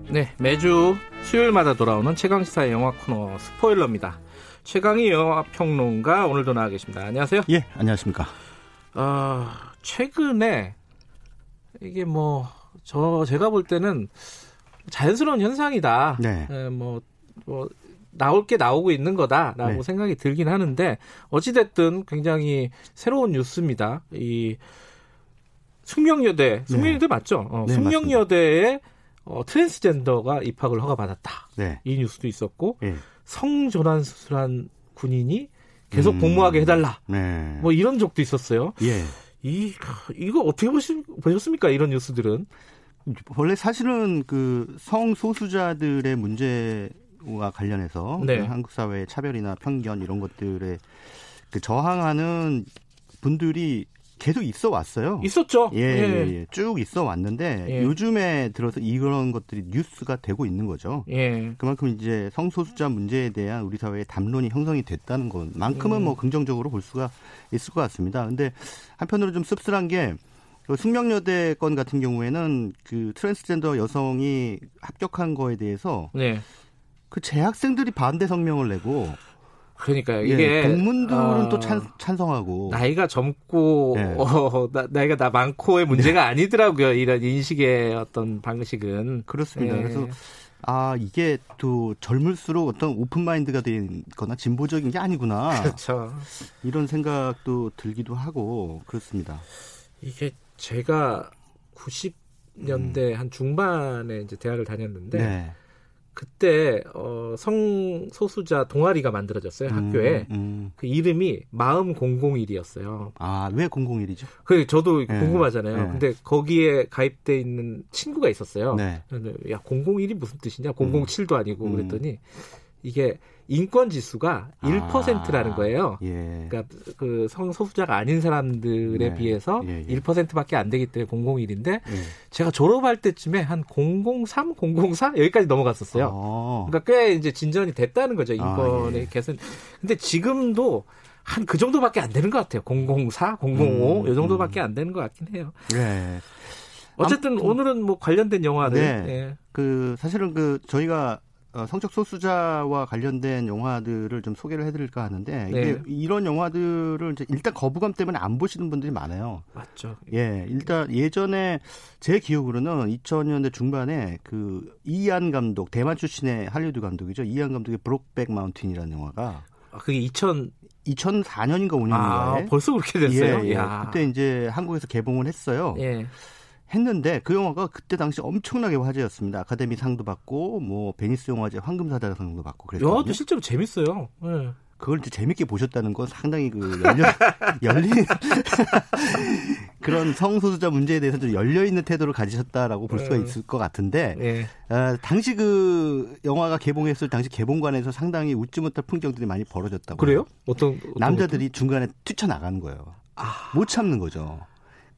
네, 매주 수요일마다 돌아오는 최강 시사의 영화 코너 스포일러입니다. 최강희 영화 평론가 오늘도 나와 계십니다. 안녕하세요. 예, 안녕하십니까. 어, 최근에 이게 뭐 저 제가 볼 때는 자연스러운 현상이다. 네. 에, 뭐, 뭐 나올 게 나오고 있는 거다라고 네. 생각이 들긴 하는데 어찌됐든 굉장히 새로운 뉴스입니다. 이 숙명여대, 숙명여대 네. 맞죠? 어, 네, 숙명여대에 어, 트랜스젠더가 입학을 허가받았다. 네. 이 뉴스도 있었고 네. 성전환 수술한 군인이 계속 음. 복무하게 해달라. 네. 뭐 이런 적도 있었어요. 예. 이 이거 어떻게 보시, 보셨습니까? 이런 뉴스들은 원래 사실은 그 성소수자들의 문제 와 관련해서 네. 그 한국 사회의 차별이나 편견 이런 것들에 그 저항하는 분들이 계속 있어 왔어요. 있었죠. 예, 예. 예, 예. 쭉 있어 왔는데 예. 요즘에 들어서 이런 것들이 뉴스가 되고 있는 거죠. 예. 그만큼 이제 성소수자 문제에 대한 우리 사회의 담론이 형성이 됐다는 것만큼은 음. 뭐 긍정적으로 볼 수가 있을 것 같습니다. 근데 한편으로 좀 씁쓸한 게그 숙명여대 건 같은 경우에는 그 트랜스젠더 여성이 합격한 거에 대해서 네. 그 재학생들이 반대 성명을 내고 그러니까요. 예, 이게 예, 동문들은 어, 또 찬, 찬성하고 나이가 젊고 네. 어, 나, 나이가 많고의 문제가 네. 아니더라고요. 이런 인식의 어떤 방식은 그렇습니다. 예. 그래서 아 이게 또 젊을수록 어떤 open mind가 되거나 진보적인 게 아니구나. 그렇죠. 이런 생각도 들기도 하고 그렇습니다. 이게 제가 90년대 음. 한 중반에 이제 대학을 다녔는데. 네. 그때 어, 성소수자 동아리가 만들어졌어요 음, 학교에 음. 그 이름이 마음 공공일이었어요. 아왜 공공일이죠? 그 저도 네. 궁금하잖아요. 네. 근데 거기에 가입돼 있는 친구가 있었어요. 네. 야 공공일이 무슨 뜻이냐? 공공칠도 아니고 음. 그랬더니 이게 인권 지수가 1%라는 아, 거예요. 예. 그러니까 그 성소수자가 아닌 사람들에 네. 비해서 예, 예. 1%밖에 안 되기 때문에 001인데 예. 제가 졸업할 때쯤에 한 003, 004 여기까지 넘어갔었어요. 아. 그러니까 꽤 이제 진전이 됐다는 거죠 인권의 아, 예. 개선. 근데 지금도 한 그 정도밖에 안 되는 것 같아요. 004, 005 음, 이 정도밖에 음. 안 되는 것 같긴 해요. 네. 어쨌든 아무튼, 오늘은 뭐 관련된 영화들. 네. 예. 그 사실은 그 저희가 어, 성적 소수자와 관련된 영화들을 좀 소개를 해드릴까 하는데 이게 네. 이런 영화들을 이제 일단 거부감 때문에 안 보시는 분들이 많아요. 맞죠. 예, 일단 예전에 제 기억으로는 2000년대 중반에 그 이안 감독 대만 출신의 할리우드 감독이죠. 이안 감독의 브록백 마운틴이라는 영화가 아, 그게 2000 2004년인가 5년인가에 아, 벌써 그렇게 됐어요. 예, 예. 그때 이제 한국에서 개봉을 했어요. 예. 했는데 그 영화가 그때 당시 엄청나게 화제였습니다. 아카데미 상도 받고 뭐 베니스 영화제 황금사자상도 받고 그랬거든요. 영화도 실제로 재밌어요. 네. 그걸 이제 재밌게 보셨다는 건 상당히 그 열려 열린 그런 성소수자 문제에 대해서 좀 열려 있는 태도를 가지셨다라고 볼 수가 네. 있을 것 같은데 네. 어, 당시 그 영화가 개봉했을 당시 개봉관에서 상당히 웃지 못할 풍경들이 많이 벌어졌다고 그래요? 어떤, 어떤 남자들이 것도? 중간에 뛰쳐나가는 거예요. 아. 못 참는 거죠.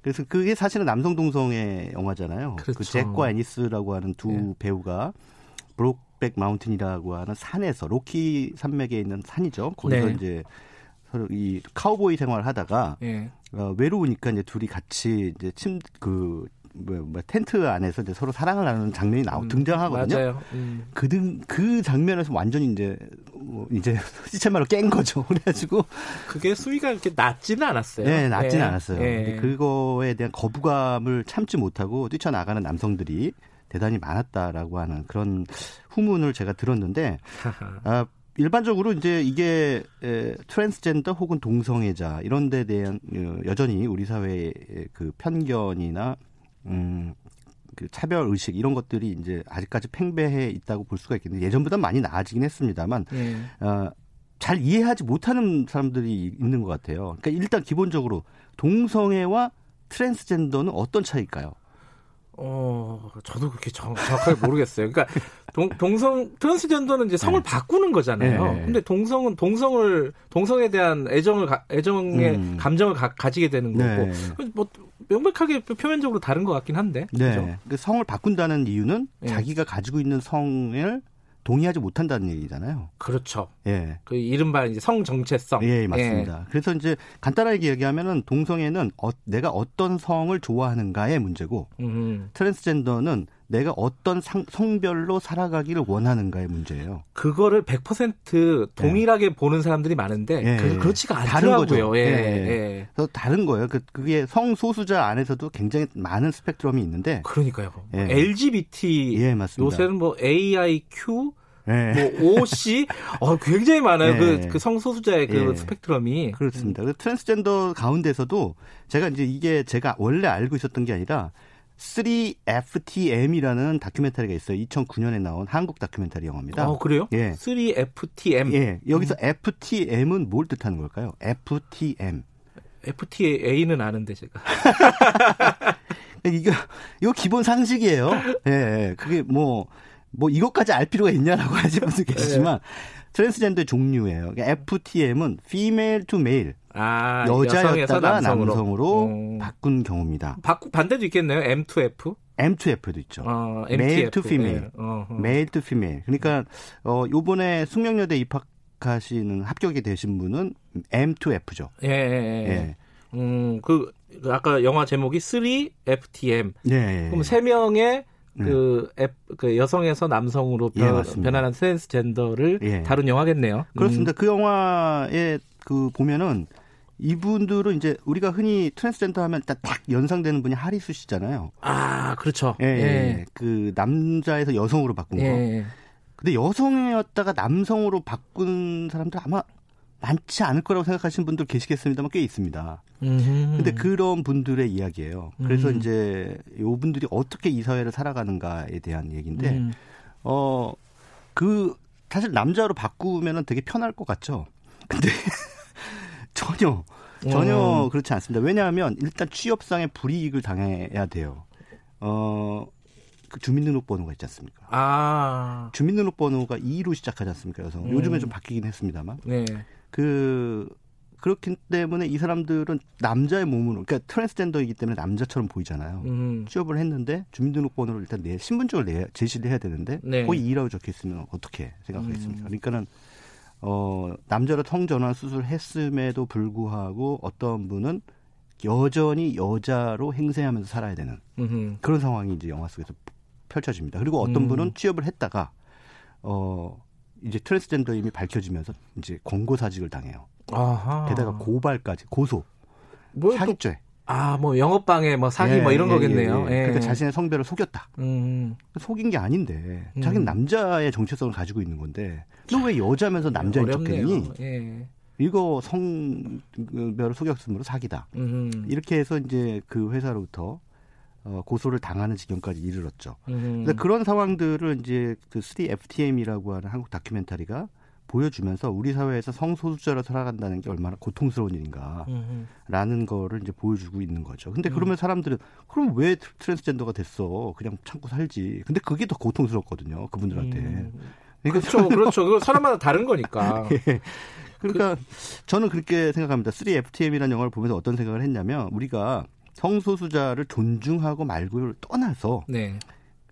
그래서 그게 사실은 남성 동성애 영화잖아요. 그 그렇죠. 그 잭과 애니스라고 하는 두 네. 배우가 브로크백 마운틴이라고 하는 산에서 로키 산맥에 있는 산이죠. 거기서 네. 이제 서로 이 카우보이 생활을 하다가 네. 어, 외로우니까 이제 둘이 같이 이제 침 그 뭐, 뭐 텐트 안에서 이제 서로 사랑을 나누는 장면이 나오 음, 등장하거든요. 맞아요. 음. 그, 그 장면에서 완전히 이제 뭐 이제 시쳇말로 깬 거죠. 그래가지고 그게 수위가 이렇게 낮지는 않았어요. 네, 낮지는 네. 않았어요. 네. 그거에 대한 거부감을 참지 못하고 뛰쳐나가는 남성들이 대단히 많았다라고 하는 그런 후문을 제가 들었는데 아, 일반적으로 이제 이게 에, 트랜스젠더 혹은 동성애자 이런 데 대한 어, 여전히 우리 사회의 그 편견이나 음, 그 차별 의식 이런 것들이 이제 아직까지 팽배해 있다고 볼 수가 있겠는데 예전보다 많이 나아지긴 했습니다만 네. 어, 잘 이해하지 못하는 사람들이 있는 것 같아요. 그러니까 일단 기본적으로 동성애와 트랜스젠더는 어떤 차이일까요? 어, 저도 그렇게 정, 확하게 모르겠어요. 그러니까 동, 동성 트랜스젠더는 이제 성을 네. 바꾸는 거잖아요. 네. 근데 동성은 동성을 동성에 대한 애정을 애정의 음. 감정을 가, 지게 되는 거고 네. 뭐 명백하게 표면적으로 다른 것 같긴 한데. 네. 그렇죠? 그 성을 바꾼다는 이유는 네. 자기가 가지고 있는 성을 동의하지 못한다는 얘기잖아요. 그렇죠. 예. 그 이른바 이제 성 정체성. 예, 맞습니다. 예. 그래서 이제 간단하게 얘기하면은 동성애는 어, 내가 어떤 성을 좋아하는가의 문제고 음. 트랜스젠더는 내가 어떤 상, 성별로 살아가기를 원하는가의 문제예요. 그거를 100% 동일하게 네. 보는 사람들이 많은데 네. 그, 그렇지가 않더라고요. 다른 거죠. 예. 예. 예. 그래서 다른 거예요. 그, 그게 성소수자 안에서도 굉장히 많은 스펙트럼이 있는데 그러니까요. 예. LGBT 예, 맞습니다. 요새는 뭐 AIQ 네. 뭐 OC 어 굉장히 많아요. 네. 그, 그 성소수자의 그 네. 스펙트럼이 그렇습니다. 그 트랜스젠더 가운데서도 제가 이제 이게 제가 원래 알고 있었던 게 아니라 3FTM이라는 다큐멘터리가 있어요. 2009년에 나온 한국 다큐멘터리 영화입니다. 어, 그래요? 예. 3FTM. 예. 여기서 음. FTM은 뭘 뜻하는 걸까요? FTM. FTA는 아는데 제가. 이거 이거 기본 상식이에요. 예. 예. 그게 뭐뭐 뭐 이것까지 알 필요가 있냐라고 하실 분도 계시지만 트랜스젠더의 종류예요. 그러니까 FTM은 female to male. 아, 여자였다가 남성으로, 음. 바꾼 경우입니다. 바꾸 반대도 있겠네요. M2F. M2F도 있죠. 어, male to female. 네. male to female. 그러니까 어 요번에 숙명여대 입학하시는 합격이 되신 분은 M2F죠. 예, 예, 예. 예. 음, 그 아까 영화 제목이 3FTM. 네. 그럼 세 명의 그, 앱, 그 여성에서 남성으로 변, 예, 변하는 트랜스젠더를 예. 다룬 영화겠네요. 그렇습니다. 음. 그 영화에 그 보면은 이분들은 이제 우리가 흔히 트랜스젠더 하면 딱 연상되는 분이 하리수 씨잖아요. 아, 그렇죠. 예, 예. 예. 그 남자에서 여성으로 바꾼 거. 예. 근데 여성이었다가 남성으로 바꾼 사람들 아마 많지 않을 거라고 생각하시는 분들 계시겠습니다만 꽤 있습니다. 음흠. 근데 그런 분들의 이야기예요. 그래서 음. 이제 요 분들이 어떻게 이 사회를 살아가는가에 대한 얘기인데 음. 어그 사실 남자로 바꾸면은 되게 편할 것 같죠. 근데 전혀 전혀 어. 그렇지 않습니다. 왜냐하면 일단 취업상의 불이익을 당해야 돼요. 어 그 주민등록번호가 있지 않습니까? 아. 주민등록번호가 2로 시작하지 않습니까? 여성. 음. 요즘에 좀 바뀌긴 했습니다만. 네. 그 그렇기 때문에 이 사람들은 남자의 몸으로 그러니까 트랜스젠더이기 때문에 남자처럼 보이잖아요. 음. 취업을 했는데 주민등록번호를 일단 내 신분증을 내 제시를 해야 되는데 네. 거의 2라고 적혀 있으면 어떻게 생각하겠습니까? 음. 그러니까는 어 남자로 성전환 수술했음에도 불구하고 어떤 분은 여전히 여자로 행세하면서 살아야 되는 음흠. 그런 상황이 이제 영화 속에서 펼쳐집니다. 그리고 어떤 음. 분은 취업을 했다가 어 이제 트랜스젠더임이 밝혀지면서 이제 권고 사직을 당해요. 아하. 게다가 고발까지 고소. 사기죄. 아, 뭐 영업방해, 뭐 사기, 예, 뭐 이런 예, 거겠네요. 예, 예. 그러니까 자신의 성별을 속였다. 음. 속인 게 아닌데, 음. 자기는 남자의 정체성을 가지고 있는 건데, 너 왜 여자면서 남자인 척했니? 예. 이거 성별을 속였으므로 사기다. 음. 이렇게 해서 이제 그 회사로부터 어, 고소를 당하는 지경까지 이르렀죠. 음. 근데 그런 상황들을 이제 그 3FTM이라고 하는 한국 다큐멘터리가 보여주면서 우리 사회에서 성소수자로 살아간다는 게 얼마나 고통스러운 일인가라는 거를 이제 보여주고 있는 거죠. 근데 그러면 음. 사람들은 그럼 왜 트랜스젠더가 됐어? 그냥 참고 살지. 근데 그게 더 고통스럽거든요. 그분들한테. 음. 그러니까 그렇죠, 그렇죠. 그 사람마다 다른 거니까. 예. 그러니까 그... 저는 그렇게 생각합니다. 3FTM이라는 영화를 보면서 어떤 생각을 했냐면 우리가 성소수자를 존중하고 말고를 떠나서 네.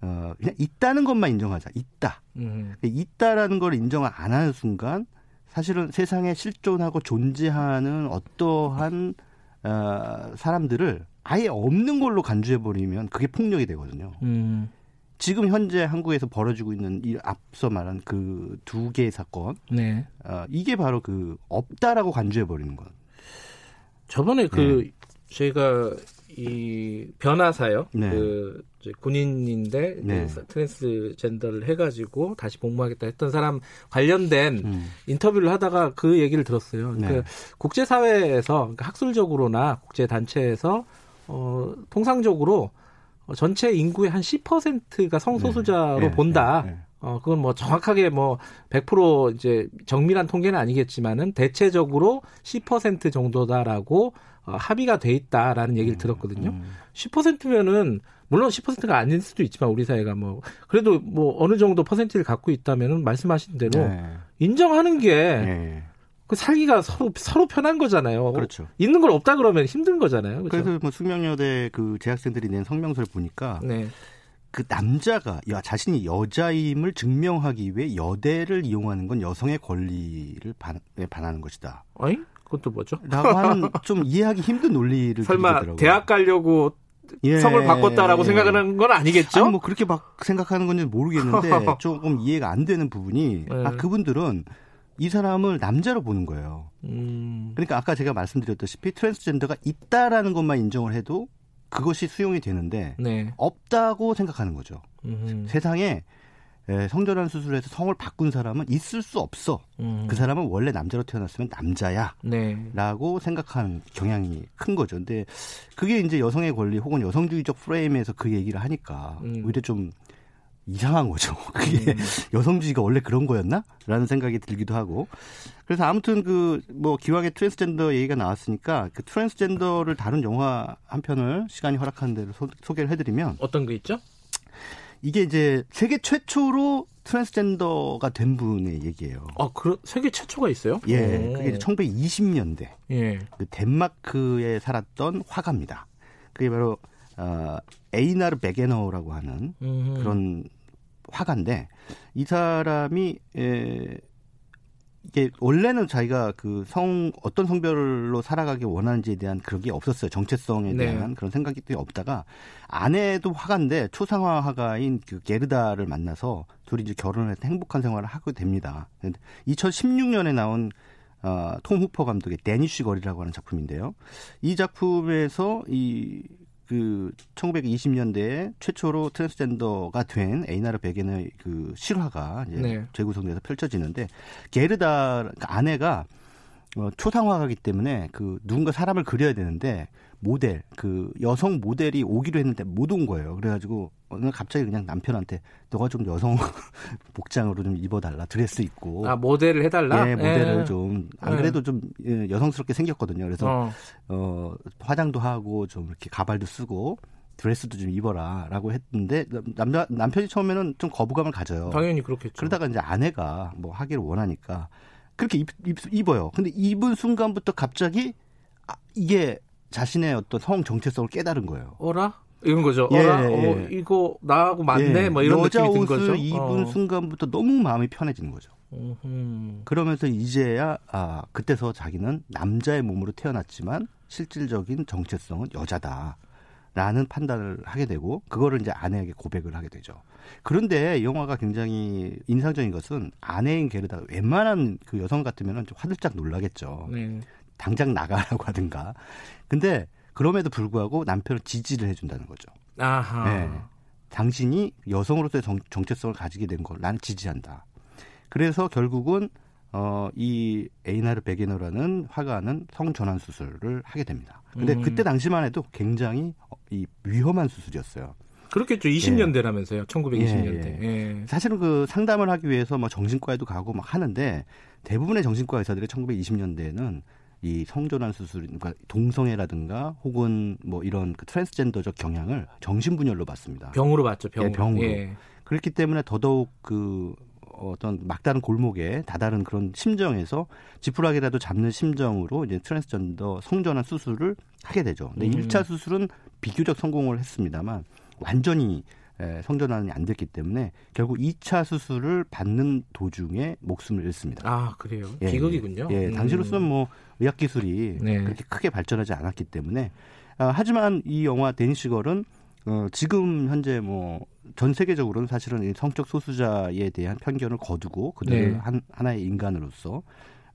어, 그냥 있다는 것만 인정하자. 있다. 음. 있다라는 걸 인정을 안 하는 순간 사실은 세상에 실존하고 존재하는 어떠한 어, 사람들을 아예 없는 걸로 간주해 버리면 그게 폭력이 되거든요. 음. 지금 현재 한국에서 벌어지고 있는 이 앞서 말한 그 두 개의 사건, 네. 어, 이게 바로 그 없다라고 간주해 버리는 것. 저번에 그 네. 제가 이 변화사요. 네. 그 군인인데 네. 트랜스젠더를 해가지고 다시 복무하겠다 했던 사람 관련된 음. 인터뷰를 하다가 그 얘기를 들었어요. 네. 그 국제사회에서 그러니까 학술적으로나 국제 단체에서 어, 통상적으로 전체 인구의 한 10%가 성소수자로 네. 네. 본다. 네. 어, 그건 뭐 정확하게 뭐 100% 이제 정밀한 통계는 아니겠지만은 대체적으로 10% 정도다라고 어, 합의가 돼 있다라는 얘기를 음, 들었거든요. 음. 10%면은 물론 10%가 아닐 수도 있지만 우리 사회가 뭐 그래도 뭐 어느 정도 퍼센트를 갖고 있다면은 말씀하신 대로 네. 인정하는 게 네. 그 살기가 서로 서로 편한 거잖아요. 그렇죠. 있는 걸 없다 그러면 힘든 거잖아요. 그렇죠? 그래서 뭐 숙명여대 그 재학생들이 낸 성명서를 보니까 네. 그 남자가 야, 자신이 여자임을 증명하기 위해 여대를 이용하는 건 여성의 권리를 반, 반하는 것이다. 어이? 그것도 뭐죠? 라고 하는 좀 이해하기 힘든 논리를 설마 들더라고요. 대학 가려고 예, 성을 바꿨다라고 예. 생각하는 건 아니겠죠? 아니, 뭐 그렇게 막 생각하는 건지 모르겠는데 조금 이해가 안 되는 부분이 예. 아 그분들은 이 사람을 남자로 보는 거예요. 음. 그러니까 아까 제가 말씀드렸다시피 트랜스젠더가 있다라는 것만 인정을 해도 그것이 수용이 되는데 네. 없다고 생각하는 거죠. 음흠. 세상에 예, 성전환 수술에서 성을 바꾼 사람은 있을 수 없어. 음. 그 사람은 원래 남자로 태어났으면 남자야. 네. 라고 생각하는 경향이 큰 거죠. 근데 그게 이제 여성의 권리 혹은 여성주의적 프레임에서 그 얘기를 하니까 음. 오히려 좀 이상한 거죠. 그게 음. 여성주의가 원래 그런 거였나? 라는 생각이 들기도 하고. 그래서 아무튼 그, 뭐, 기왕에 트랜스젠더 얘기가 나왔으니까 그 트랜스젠더를 다룬 영화 한 편을 시간이 허락하는 대로 소, 소개를 해드리면. 어떤 게 있죠? 이게 이제 세계 최초로 트랜스젠더가 된 분의 얘기예요. 아, 그 세계 최초가 있어요? 예. 오. 그게 이제 1920년대. 예. 그 덴마크에 살았던 화가입니다. 그게 바로 어 에이나르 베게너라고 하는 음흠. 그런 화가인데 이 사람이 에 이게 원래는 자기가 그 성 어떤 성별로 살아가기 원하는지에 대한 그런 게 없었어요. 정체성에 네. 대한 네. 그런 생각이 없다가 아내도 화가인데 초상화 화가인 그 게르다를 만나서 둘이 이제 결혼을 해서 행복한 생활을 하게 됩니다. 2016년에 나온 어, 톰 후퍼 감독의 대니쉬 걸이라고 하는 작품인데요. 이 작품에서 이 그 1920년대에 최초로 트랜스젠더가 된 에이나르 베게너의 그 실화가 이제 네. 재구성돼서 펼쳐지는데 게르다 아내가 어, 초상화가기 때문에 그 누군가 사람을 그려야 되는데 모델 그 여성 모델이 오기로 했는데 못 온 거예요. 그래가지고 어느 갑자기 그냥 남편한테 너가 좀 여성 복장으로 좀 입어달라 드레스 입고 아 모델을 해달라. 예, 모델을 예. 좀안 예. 그래도 좀 예, 여성스럽게 생겼거든요. 그래서 어. 어 화장도 하고 좀 이렇게 가발도 쓰고 드레스도 좀 입어라라고 했는데 남자 남편이 처음에는 좀 거부감을 가져요. 당연히 그렇겠죠. 그러다가 이제 아내가 뭐 하기를 원하니까 그렇게 입, 입, 입어요. 근데 입은 순간부터 갑자기 아, 이게 자신의 어떤 성 정체성을 깨달은 거예요. 어라? 이런 거죠. 예, 어라? 예. 어, 이거 나하고 맞네. 예. 뭐 이런 여자 느낌이 든 거죠. 입은 어. 순간부터 너무 마음이 편해지는 거죠. 그러면서 이제야 아 그때서 자기는 남자의 몸으로 태어났지만 실질적인 정체성은 여자다. 라는 판단을 하게 되고 그거를 이제 아내에게 고백을 하게 되죠. 그런데 영화가 굉장히 인상적인 것은 아내인 게르다 웬만한 그 여성 같으면은 좀 화들짝 놀라겠죠. 네. 당장 나가라고 하든가. 근데 그럼에도 불구하고 남편을 지지를 해준다는 거죠. 아하. 네. 당신이 여성으로서의 정, 정체성을 가지게 된걸 나는 지지한다. 그래서 결국은 어, 이 에이나르 베게너라는 화가는 성전환 수술을 하게 됩니다. 근데 음. 그때 당시만 해도 굉장히 이 위험한 수술이었어요. 그렇겠죠. 20년대라면서요. 예. 1920년대. 예, 예. 예. 사실은 그 상담을 하기 위해서 뭐 정신과에도 가고 막 하는데 대부분의 정신과 의사들이 1920년대에는 이 성전환 수술, 그러니까 동성애라든가 혹은 뭐 이런 그 트랜스젠더적 경향을 정신분열로 봤습니다. 병으로 봤죠. 병으로. 예, 병으로. 그렇기 때문에 더더욱 그 어떤 막다른 골목에 다다른 그런 심정에서 지푸라기라도 잡는 심정으로 이제 트랜스젠더 성전환 수술을 하게 되죠. 근데 음. 1차 수술은 비교적 성공을 했습니다만 완전히 에, 성전환이 안 됐기 때문에 결국 2차 수술을 받는 도중에 목숨을 잃습니다. 아 그래요? 예, 비극이군요. 예, 음. 당시로서는 뭐 의학 기술이 네. 그렇게 크게 발전하지 않았기 때문에 아, 하지만 이 영화 데니시걸은 어, 지금 현재 뭐 전 세계적으로는 사실은 성적 소수자에 대한 편견을 거두고 그들을 네. 한, 하나의 인간으로서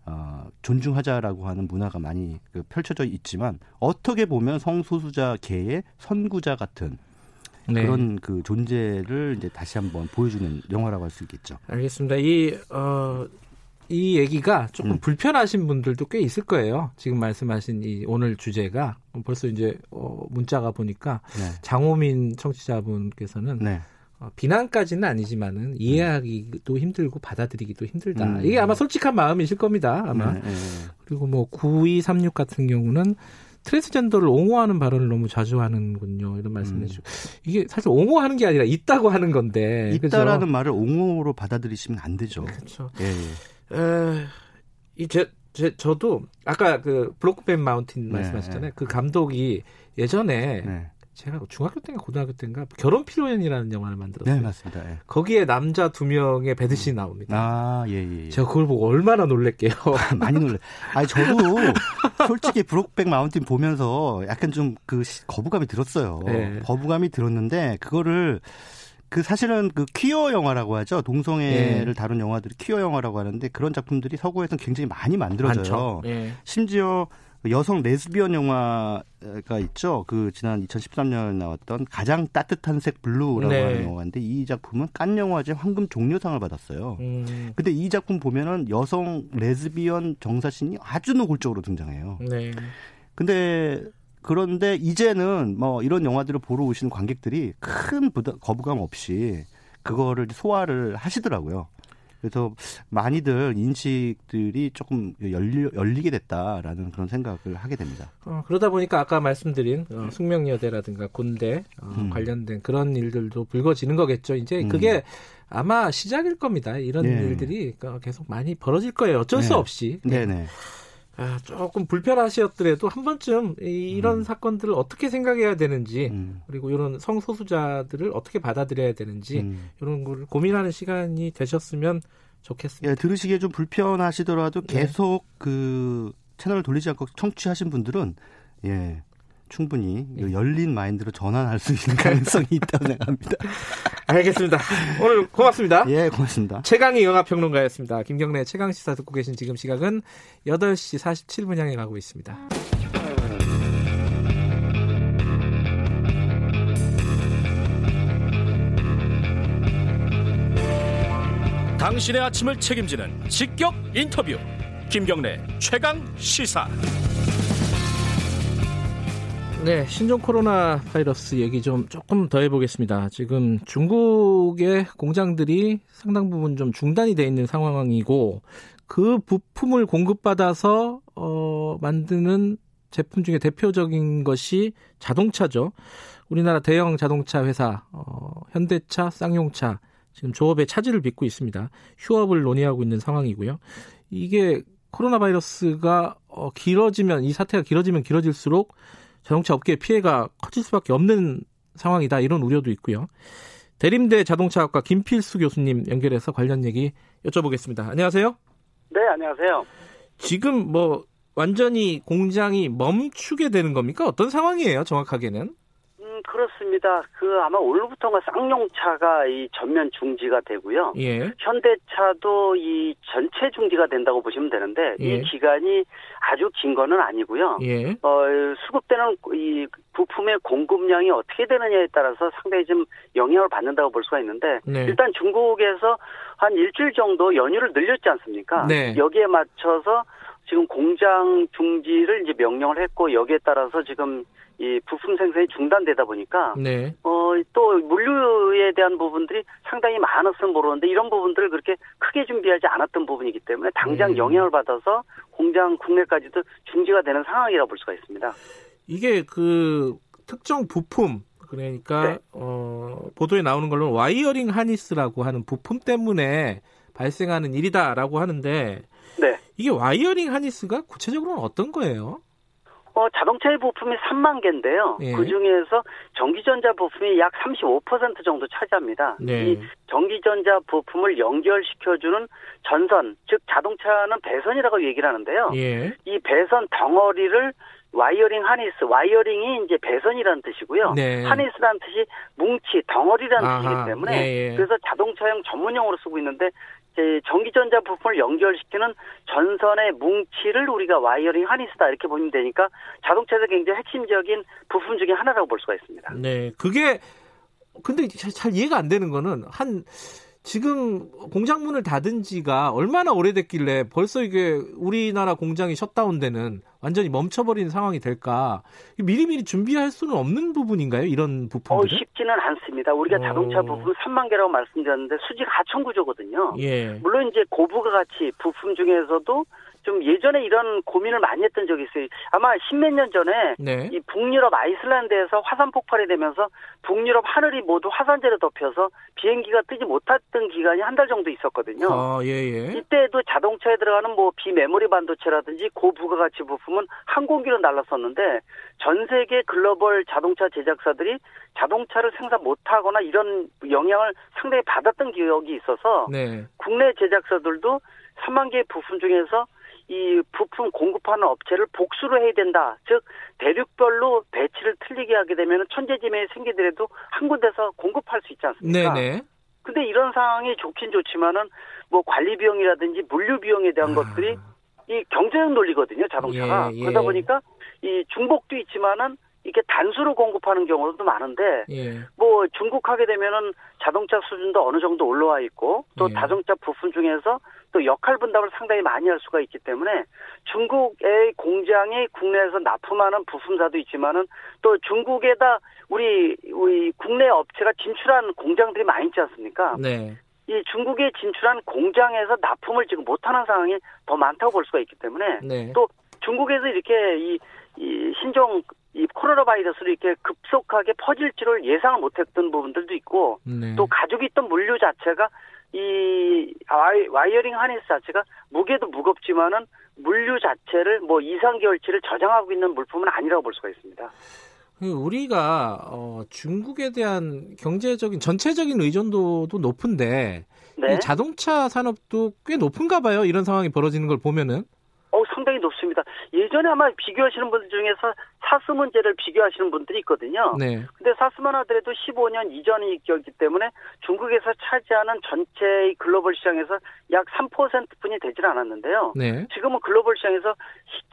어, 존중하자라고 하는 문화가 많이 그 펼쳐져 있지만 어떻게 보면 성소수자계의 선구자 같은 네. 그런 그 존재를 이제 다시 한번 보여주는 영화라고 할 수 있겠죠. 알겠습니다. 이 어, 이 얘기가 조금 음. 불편하신 분들도 꽤 있을 거예요. 지금 말씀하신 이 오늘 주제가 벌써 이제 어, 문자가 보니까 네. 장호민 청취자분께서는 네. 어, 비난까지는 아니지만은 이해하기도 힘들고 받아들이기도 힘들다. 음. 이게 아마 솔직한 마음이실 겁니다. 아마. 네, 네. 그리고 뭐 9236 같은 경우는 트랜스젠더를 옹호하는 발언을 너무 자주 하는군요. 이런 말씀해 음. 주시고. 이게 사실 옹호하는 게 아니라 있다고 하는 건데. 있다라는 그죠? 말을 옹호로 받아들이시면 안 되죠. 그렇죠. 예, 예. 에, 이제 제, 저도 아까 그 블록벤 마운틴 네, 말씀하셨잖아요. 네. 그 감독이 예전에 네. 제가 중학교 때인가 고등학교 때인가 결혼 피로연이라는 영화를 만들었어요. 네, 맞습니다. 예. 거기에 남자 두 명의 배드신이 나옵니다. 아, 예, 예, 예. 제가 그걸 보고 얼마나 놀랬게요. 많이 놀래. 아니 저도 솔직히 브록백 마운틴 보면서 약간 좀 그 거부감이 들었어요. 네. 거부감이 들었는데 그거를 그 사실은 그 퀴어 영화라고 하죠. 동성애를 네. 다룬 영화들이 퀴어 영화라고 하는데 그런 작품들이 서구에서는 굉장히 많이 만들어져요. 네. 심지어 여성 레즈비언 영화가 있죠. 그 지난 2013년에 나왔던 가장 따뜻한 색 블루라고 네. 하는 영화인데 이 작품은 칸 영화제 황금 종려상을 받았어요. 음. 근데 이 작품 보면은 여성 레즈비언 정사신이 아주 노골적으로 등장해요. 네. 근데 그런데 이제는 뭐 이런 영화들을 보러 오시는 관객들이 큰 거부감 없이 그거를 소화를 하시더라고요. 그래서 많이들 인식들이 조금 열리, 열리게 됐다라는 그런 생각을 하게 됩니다. 어, 그러다 보니까 아까 말씀드린 어, 숙명여대라든가 군대 어, 음. 관련된 그런 일들도 불거지는 거겠죠. 이제 음. 그게 아마 시작일 겁니다. 이런 네. 일들이 계속 많이 벌어질 거예요. 어쩔 네. 수 없이. 네네. 아, 조금 불편하시었더라도 한 번쯤 이런 음. 사건들을 어떻게 생각해야 되는지 음. 그리고 이런 성소수자들을 어떻게 받아들여야 되는지 음. 이런 걸 고민하는 시간이 되셨으면 좋겠습니다. 예, 들으시기에 좀 불편하시더라도 네. 계속 네. 그 채널을 돌리지 않고 청취하신 분들은 예. 충분히 예. 열린 마인드로 전환할 수 있는 가능성이 있다고 생각합니다. 알겠습니다. 오늘 고맙습니다. 예, 고맙습니다. 최강희 영화평론가였습니다. 김경래 최강 시사 듣고 계신 지금 시각은 8시 47분 향해 가고 있습니다. 당신의 아침을 책임지는 직격 인터뷰. 김경래 최강 시사. 네, 신종 코로나 바이러스 얘기 좀 조금 더 해보겠습니다. 지금 중국의 공장들이 상당 부분 좀 중단이 돼 있는 상황이고 그 부품을 공급받아서 어 만드는 제품 중에 대표적인 것이 자동차죠. 우리나라 대형 자동차 회사 어, 현대차, 쌍용차 지금 조업에 차질을 빚고 있습니다. 휴업을 논의하고 있는 상황이고요. 이게 코로나 바이러스가 어, 길어지면 이 사태가 길어지면 길어질수록 자동차 업계의 피해가 커질 수밖에 없는 상황이다 이런 우려도 있고요. 대림대 자동차학과 김필수 교수님 연결해서 관련 얘기 여쭤보겠습니다. 안녕하세요. 네, 안녕하세요. 지금 뭐 완전히 공장이 멈추게 되는 겁니까? 어떤 상황이에요, 정확하게는? 그렇습니다. 그 아마 오늘부터가 쌍용차가 이 전면 중지가 되고요. 예. 현대차도 이 전체 중지가 된다고 보시면 되는데 예. 이 기간이 아주 긴 거는 아니고요. 예. 어, 수급되는 이 부품의 공급량이 어떻게 되느냐에 따라서 상당히 좀 영향을 받는다고 볼 수가 있는데 네. 일단 중국에서 한 일주일 정도 연휴를 늘렸지 않습니까? 네. 여기에 맞춰서 지금 공장 중지를 이제 명령을 했고 여기에 따라서 지금 이 부품 생산이 중단되다 보니까 네. 어또 물류에 대한 부분들이 상당히 많았으면 모르는데 이런 부분들을 그렇게 크게 준비하지 않았던 부분이기 때문에 당장 음. 영향을 받아서 공장 국내까지도 중지가 되는 상황이라고 볼 수가 있습니다. 이게 그 특정 부품 그러니까 네. 어 보도에 나오는 걸로는 wiring harness라고 하는 부품 때문에 발생하는 일이다라고 하는데 네. 이게 wiring harness가 구체적으로는 어떤 거예요? 어, 자동차의 부품이 3만 개인데요. 예. 그 중에서 전기전자 부품이 약 35% 정도 차지합니다. 네. 이 전기전자 부품을 연결시켜주는 전선, 즉 자동차는 배선이라고 얘기를 하는데요. 예. 이 배선 덩어리를 wiring harness, wiring이 이제 배선이라는 뜻이고요. 네. harness라는 뜻이 뭉치, 덩어리라는 아하. 뜻이기 때문에 예, 예. 그래서 자동차용 전문용어로 쓰고 있는데 전기전자 부품을 연결시키는 전선의 뭉치를 우리가 wiring harness다 이렇게 보면 되니까 자동차에서 굉장히 핵심적인 부품 중에 하나라고 볼 수가 있습니다. 네, 그게 근데 잘 이해가 안 되는 거는 한 지금 공장 문을 닫은 지가 얼마나 오래됐길래 벌써 이게 우리나라 공장이 셧다운되는 완전히 멈춰버리는 상황이 될까? 미리미리 준비할 수는 없는 부분인가요? 이런 부품들? 어, 쉽지는 않습니다. 우리가 어... 자동차 부품 3만 개라고 말씀드렸는데 수직 하천 구조거든요. 예. 물론 이제 고부가 같이 부품 중에서도 좀 예전에 이런 고민을 많이 했던 적이 있어요. 아마 십몇 년 전에 네. 이 북유럽 아이슬란드에서 화산 폭발이 되면서 북유럽 하늘이 모두 화산재로 덮여서 비행기가 뜨지 못했던 기간이 한 달 정도 있었거든요. 아, 예, 예. 이때도 자동차에 들어가는 뭐 비메모리 반도체라든지 고부가가치 부품은 항공기로 날랐었는데 전 세계 글로벌 자동차 제작사들이 자동차를 생산 못하거나 이런 영향을 상당히 받았던 기억이 있어서 네. 국내 제작사들도 3만 개의 부품 중에서 이 부품 공급하는 업체를 복수로 해야 된다. 즉 대륙별로 배치를 틀리게 하게 되면 천재지명이 생기더라도 한 군데서 공급할 수 있지 않습니까? 네네. 근데 이런 상황이 좋긴 좋지만은 뭐 관리 비용이라든지 물류 비용에 대한 아. 것들이 이 경제적 논리거든요, 자동차가. 예, 예. 그러다 보니까 이 중복도 있지만은 이게 단수로 공급하는 경우도 많은데 예. 뭐 중국 하게 되면은 자동차 수준도 어느 정도 올라와 있고 또 예. 자동차 부품 중에서 또 역할 분담을 상당히 많이 할 수가 있기 때문에 중국의 공장이 국내에서 납품하는 부품사도 있지만은 또 중국에다 우리 우리 국내 업체가 진출한 공장들이 많이 있지 않습니까? 네. 이 중국에 진출한 공장에서 납품을 지금 못하는 상황이 더 많다고 볼 수가 있기 때문에 네. 또 중국에서 이렇게 이, 이 신종 이 코로나 바이러스로 이렇게 급속하게 퍼질 줄을 예상을 못했던 부분들도 있고 네. 또 가지고 있던 물류 자체가 이 와이, 어링 하니스 자체가 무게도 무겁지만은 물류 자체를 뭐 이상 결치를 저장하고 있는 물품은 아니라고 볼 수가 있습니다. 그 우리가 어, 중국에 대한 경제적인 전체적인 의존도도 높은데 네. 자동차 산업도 꽤 높은가 봐요. 이런 상황이 벌어지는 걸 보면은. 어, 상당히 높습니다. 예전에 아마 비교하시는 분들 중에서 사스 문제를 비교하시는 분들이 있거든요. 네. 근데 사스만 하더라도 15년 이전이기 때문에 중국에서 차지하는 전체 글로벌 시장에서 약 3%뿐이 되질 않았는데요. 네. 지금은 글로벌 시장에서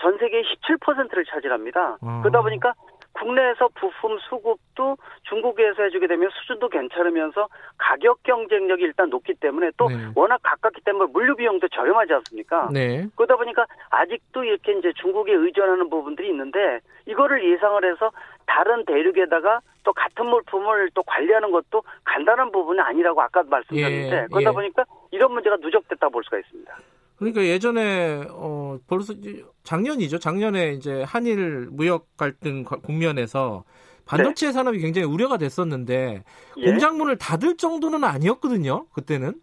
전 세계의 17%를 차지합니다. 아. 그러다 보니까 국내에서 부품 수급도 중국에서 해주게 되면 수준도 괜찮으면서 가격 경쟁력이 일단 높기 때문에 또 네. 워낙 가깝기 때문에 물류 비용도 저렴하지 않습니까? 네. 그러다 보니까 아직도 이렇게 이제 중국에 의존하는 부분들이 있는데 이거를 예상을 해서 다른 대륙에다가 또 같은 물품을 또 관리하는 것도 간단한 부분이 아니라고 아까 말씀드렸는데 예, 그러다 예. 보니까 이런 문제가 누적됐다 볼 수가 있습니다. 그러니까 예전에 어 벌써 작년이죠. 작년에 이제 한일 무역 갈등 국면에서 반도체 네. 산업이 굉장히 우려가 됐었는데 예. 공장문을 닫을 정도는 아니었거든요. 그때는.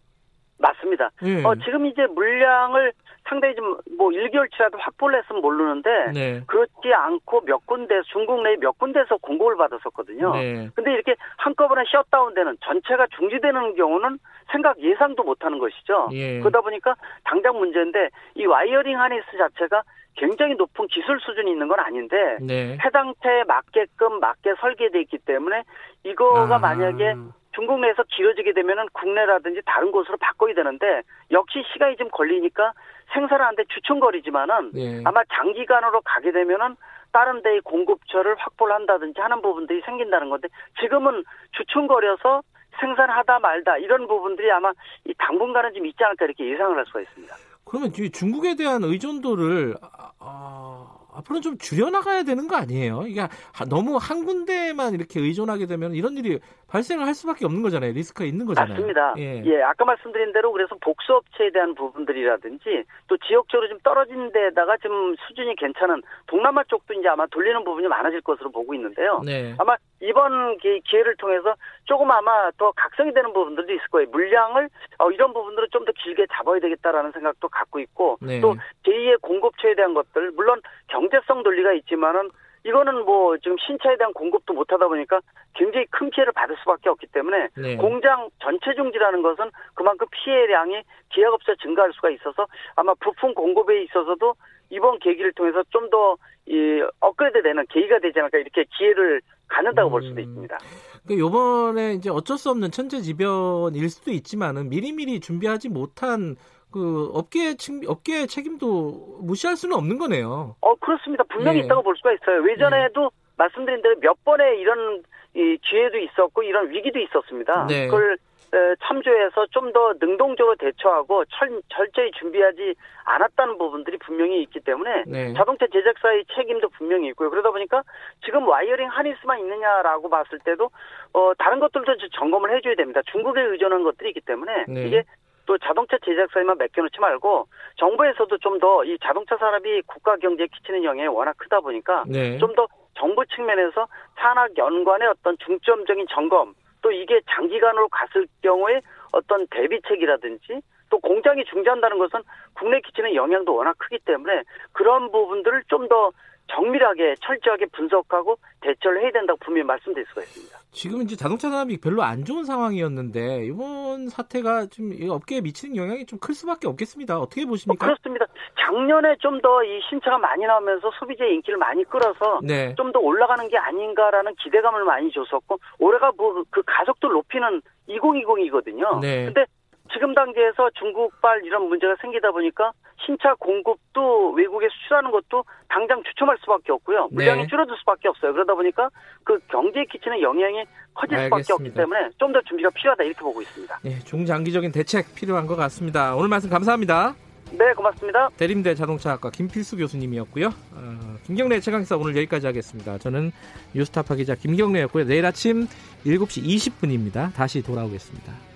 맞습니다. 예. 어, 지금 이제 물량을 상당히 좀 뭐 1개월치라도 확보를 했으면 모르는데 네. 그렇지 않고 몇 군데 중국 내몇 군데서 공급을 받았었거든요. 네. 근데 이렇게 한꺼번에 셧다운되는 전체가 중지되는 경우는 생각 예상도 못하는 것이죠. 예. 그러다 보니까 당장 문제인데 이 wiring harness 자체가 굉장히 높은 기술 수준이 있는 건 아닌데 네. 해당체에 맞게끔 맞게 설계돼 있기 때문에 이거가 아. 만약에 중국 내에서 길어지게 되면은 국내라든지 다른 곳으로 바꿔야 되는데 역시 시간이 좀 걸리니까 생산하는데 주춤거리지만은 네. 아마 장기간으로 가게 되면은 다른 데의 공급처를 확보를 한다든지 하는 부분들이 생긴다는 건데 지금은 주춤거려서 생산하다 말다 이런 부분들이 아마 이 당분간은 좀 있지 않을까 이렇게 예상을 할 수가 있습니다. 그러면 중국에 대한 의존도를 어, 앞으로는 좀 줄여나가야 되는 거 아니에요? 이게 너무 한 군데만 이렇게 의존하게 되면 이런 일이 발생을 할 수밖에 없는 거잖아요. 리스크가 있는 거잖아요. 맞습니다. 예. 예. 아까 말씀드린 대로 그래서 복수업체에 대한 부분들이라든지 또 지역적으로 좀 떨어진 데다가 좀 수준이 괜찮은 동남아 쪽도 이제 아마 돌리는 부분이 많아질 것으로 보고 있는데요. 네. 아마 이번 기회를 통해서 조금 아마 더 각성이 되는 부분들도 있을 거예요. 물량을 어, 이런 부분들을 좀 더 길게 잡아야 되겠다라는 생각도 갖고 있고 네. 또 제2의 공급처에 대한 것들 물론 경제성 논리가 있지만은 이거는 뭐 지금 신차에 대한 공급도 못하다 보니까 굉장히 큰 피해를 받을 수밖에 없기 때문에 네. 공장 전체 중지라는 것은 그만큼 피해량이 기업업체 증가할 수가 있어서 아마 부품 공급에 있어서도 이번 계기를 통해서 좀 더 이 업그레이드되는 계기가 되지 않을까 이렇게 기회를 갖는다고 음. 볼 수도 있습니다. 그 요번에 이제 어쩔 수 없는 천재지변일 수도 있지만은 미리미리 준비하지 못한 그 업계 책 업계 책임도 무시할 수는 없는 거네요. 어 그렇습니다. 분명히 네. 있다고 볼 수가 있어요. 예전에도 네. 말씀드린 대로 몇 번의 이런 이 기회도 있었고 이런 위기도 있었습니다. 네. 그걸 참조해서 좀 더 능동적으로 대처하고 철, 철저히 준비하지 않았다는 부분들이 분명히 있기 때문에 네. 자동차 제작사의 책임도 분명히 있고요. 그러다 보니까 지금 wiring harness만 있느냐라고 봤을 때도 어, 다른 것들도 점검을 해줘야 됩니다. 중국에 의존한 것들이 있기 때문에 네. 이게 또 자동차 제작사에만 맡겨놓지 말고 정부에서도 좀 더 이 자동차 산업이 국가 경제에 끼치는 영향이 워낙 크다 보니까 네. 좀더 정부 측면에서 산학 연관의 어떤 중점적인 점검 또 이게 장기간으로 갔을 경우에 어떤 대비책이라든지 또 공장이 중지한다는 것은 국내 끼치는 영향도 워낙 크기 때문에 그런 부분들을 좀더 정밀하게 철저하게 분석하고 대처를 해야 된다고 분명히 말씀드릴 수가 있습니다. 지금 이제 자동차 산업이 별로 안 좋은 상황이었는데 이번 사태가 좀 업계에 미치는 영향이 좀 클 수밖에 없겠습니다. 어떻게 보십니까? 어, 그렇습니다. 작년에 좀 더 이 신차가 많이 나오면서 소비자의 인기를 많이 끌어서 네. 좀더 올라가는 게 아닌가라는 기대감을 많이 줬었고 올해가 뭐 그 가속도 높이는 2020이거든요. 네. 근데 지금 단계에서 중국발 이런 문제가 생기다 보니까 신차 공급도 외국에 수출하는 것도 당장 주춤할 수밖에 없고요. 물량이 네. 줄어들 수밖에 없어요. 그러다 보니까 그 경제에 끼치는 영향이 커질 수밖에 알겠습니다. 없기 때문에 좀 더 준비가 필요하다 이렇게 보고 있습니다. 네, 중장기적인 대책 필요한 것 같습니다. 오늘 말씀 감사합니다. 네, 고맙습니다. 대림대 자동차학과 김필수 교수님이었고요. 어, 김경래 최강사 오늘 여기까지 하겠습니다. 저는 뉴스타파 기자 김경래였고요. 내일 아침 7시 20분입니다. 다시 돌아오겠습니다.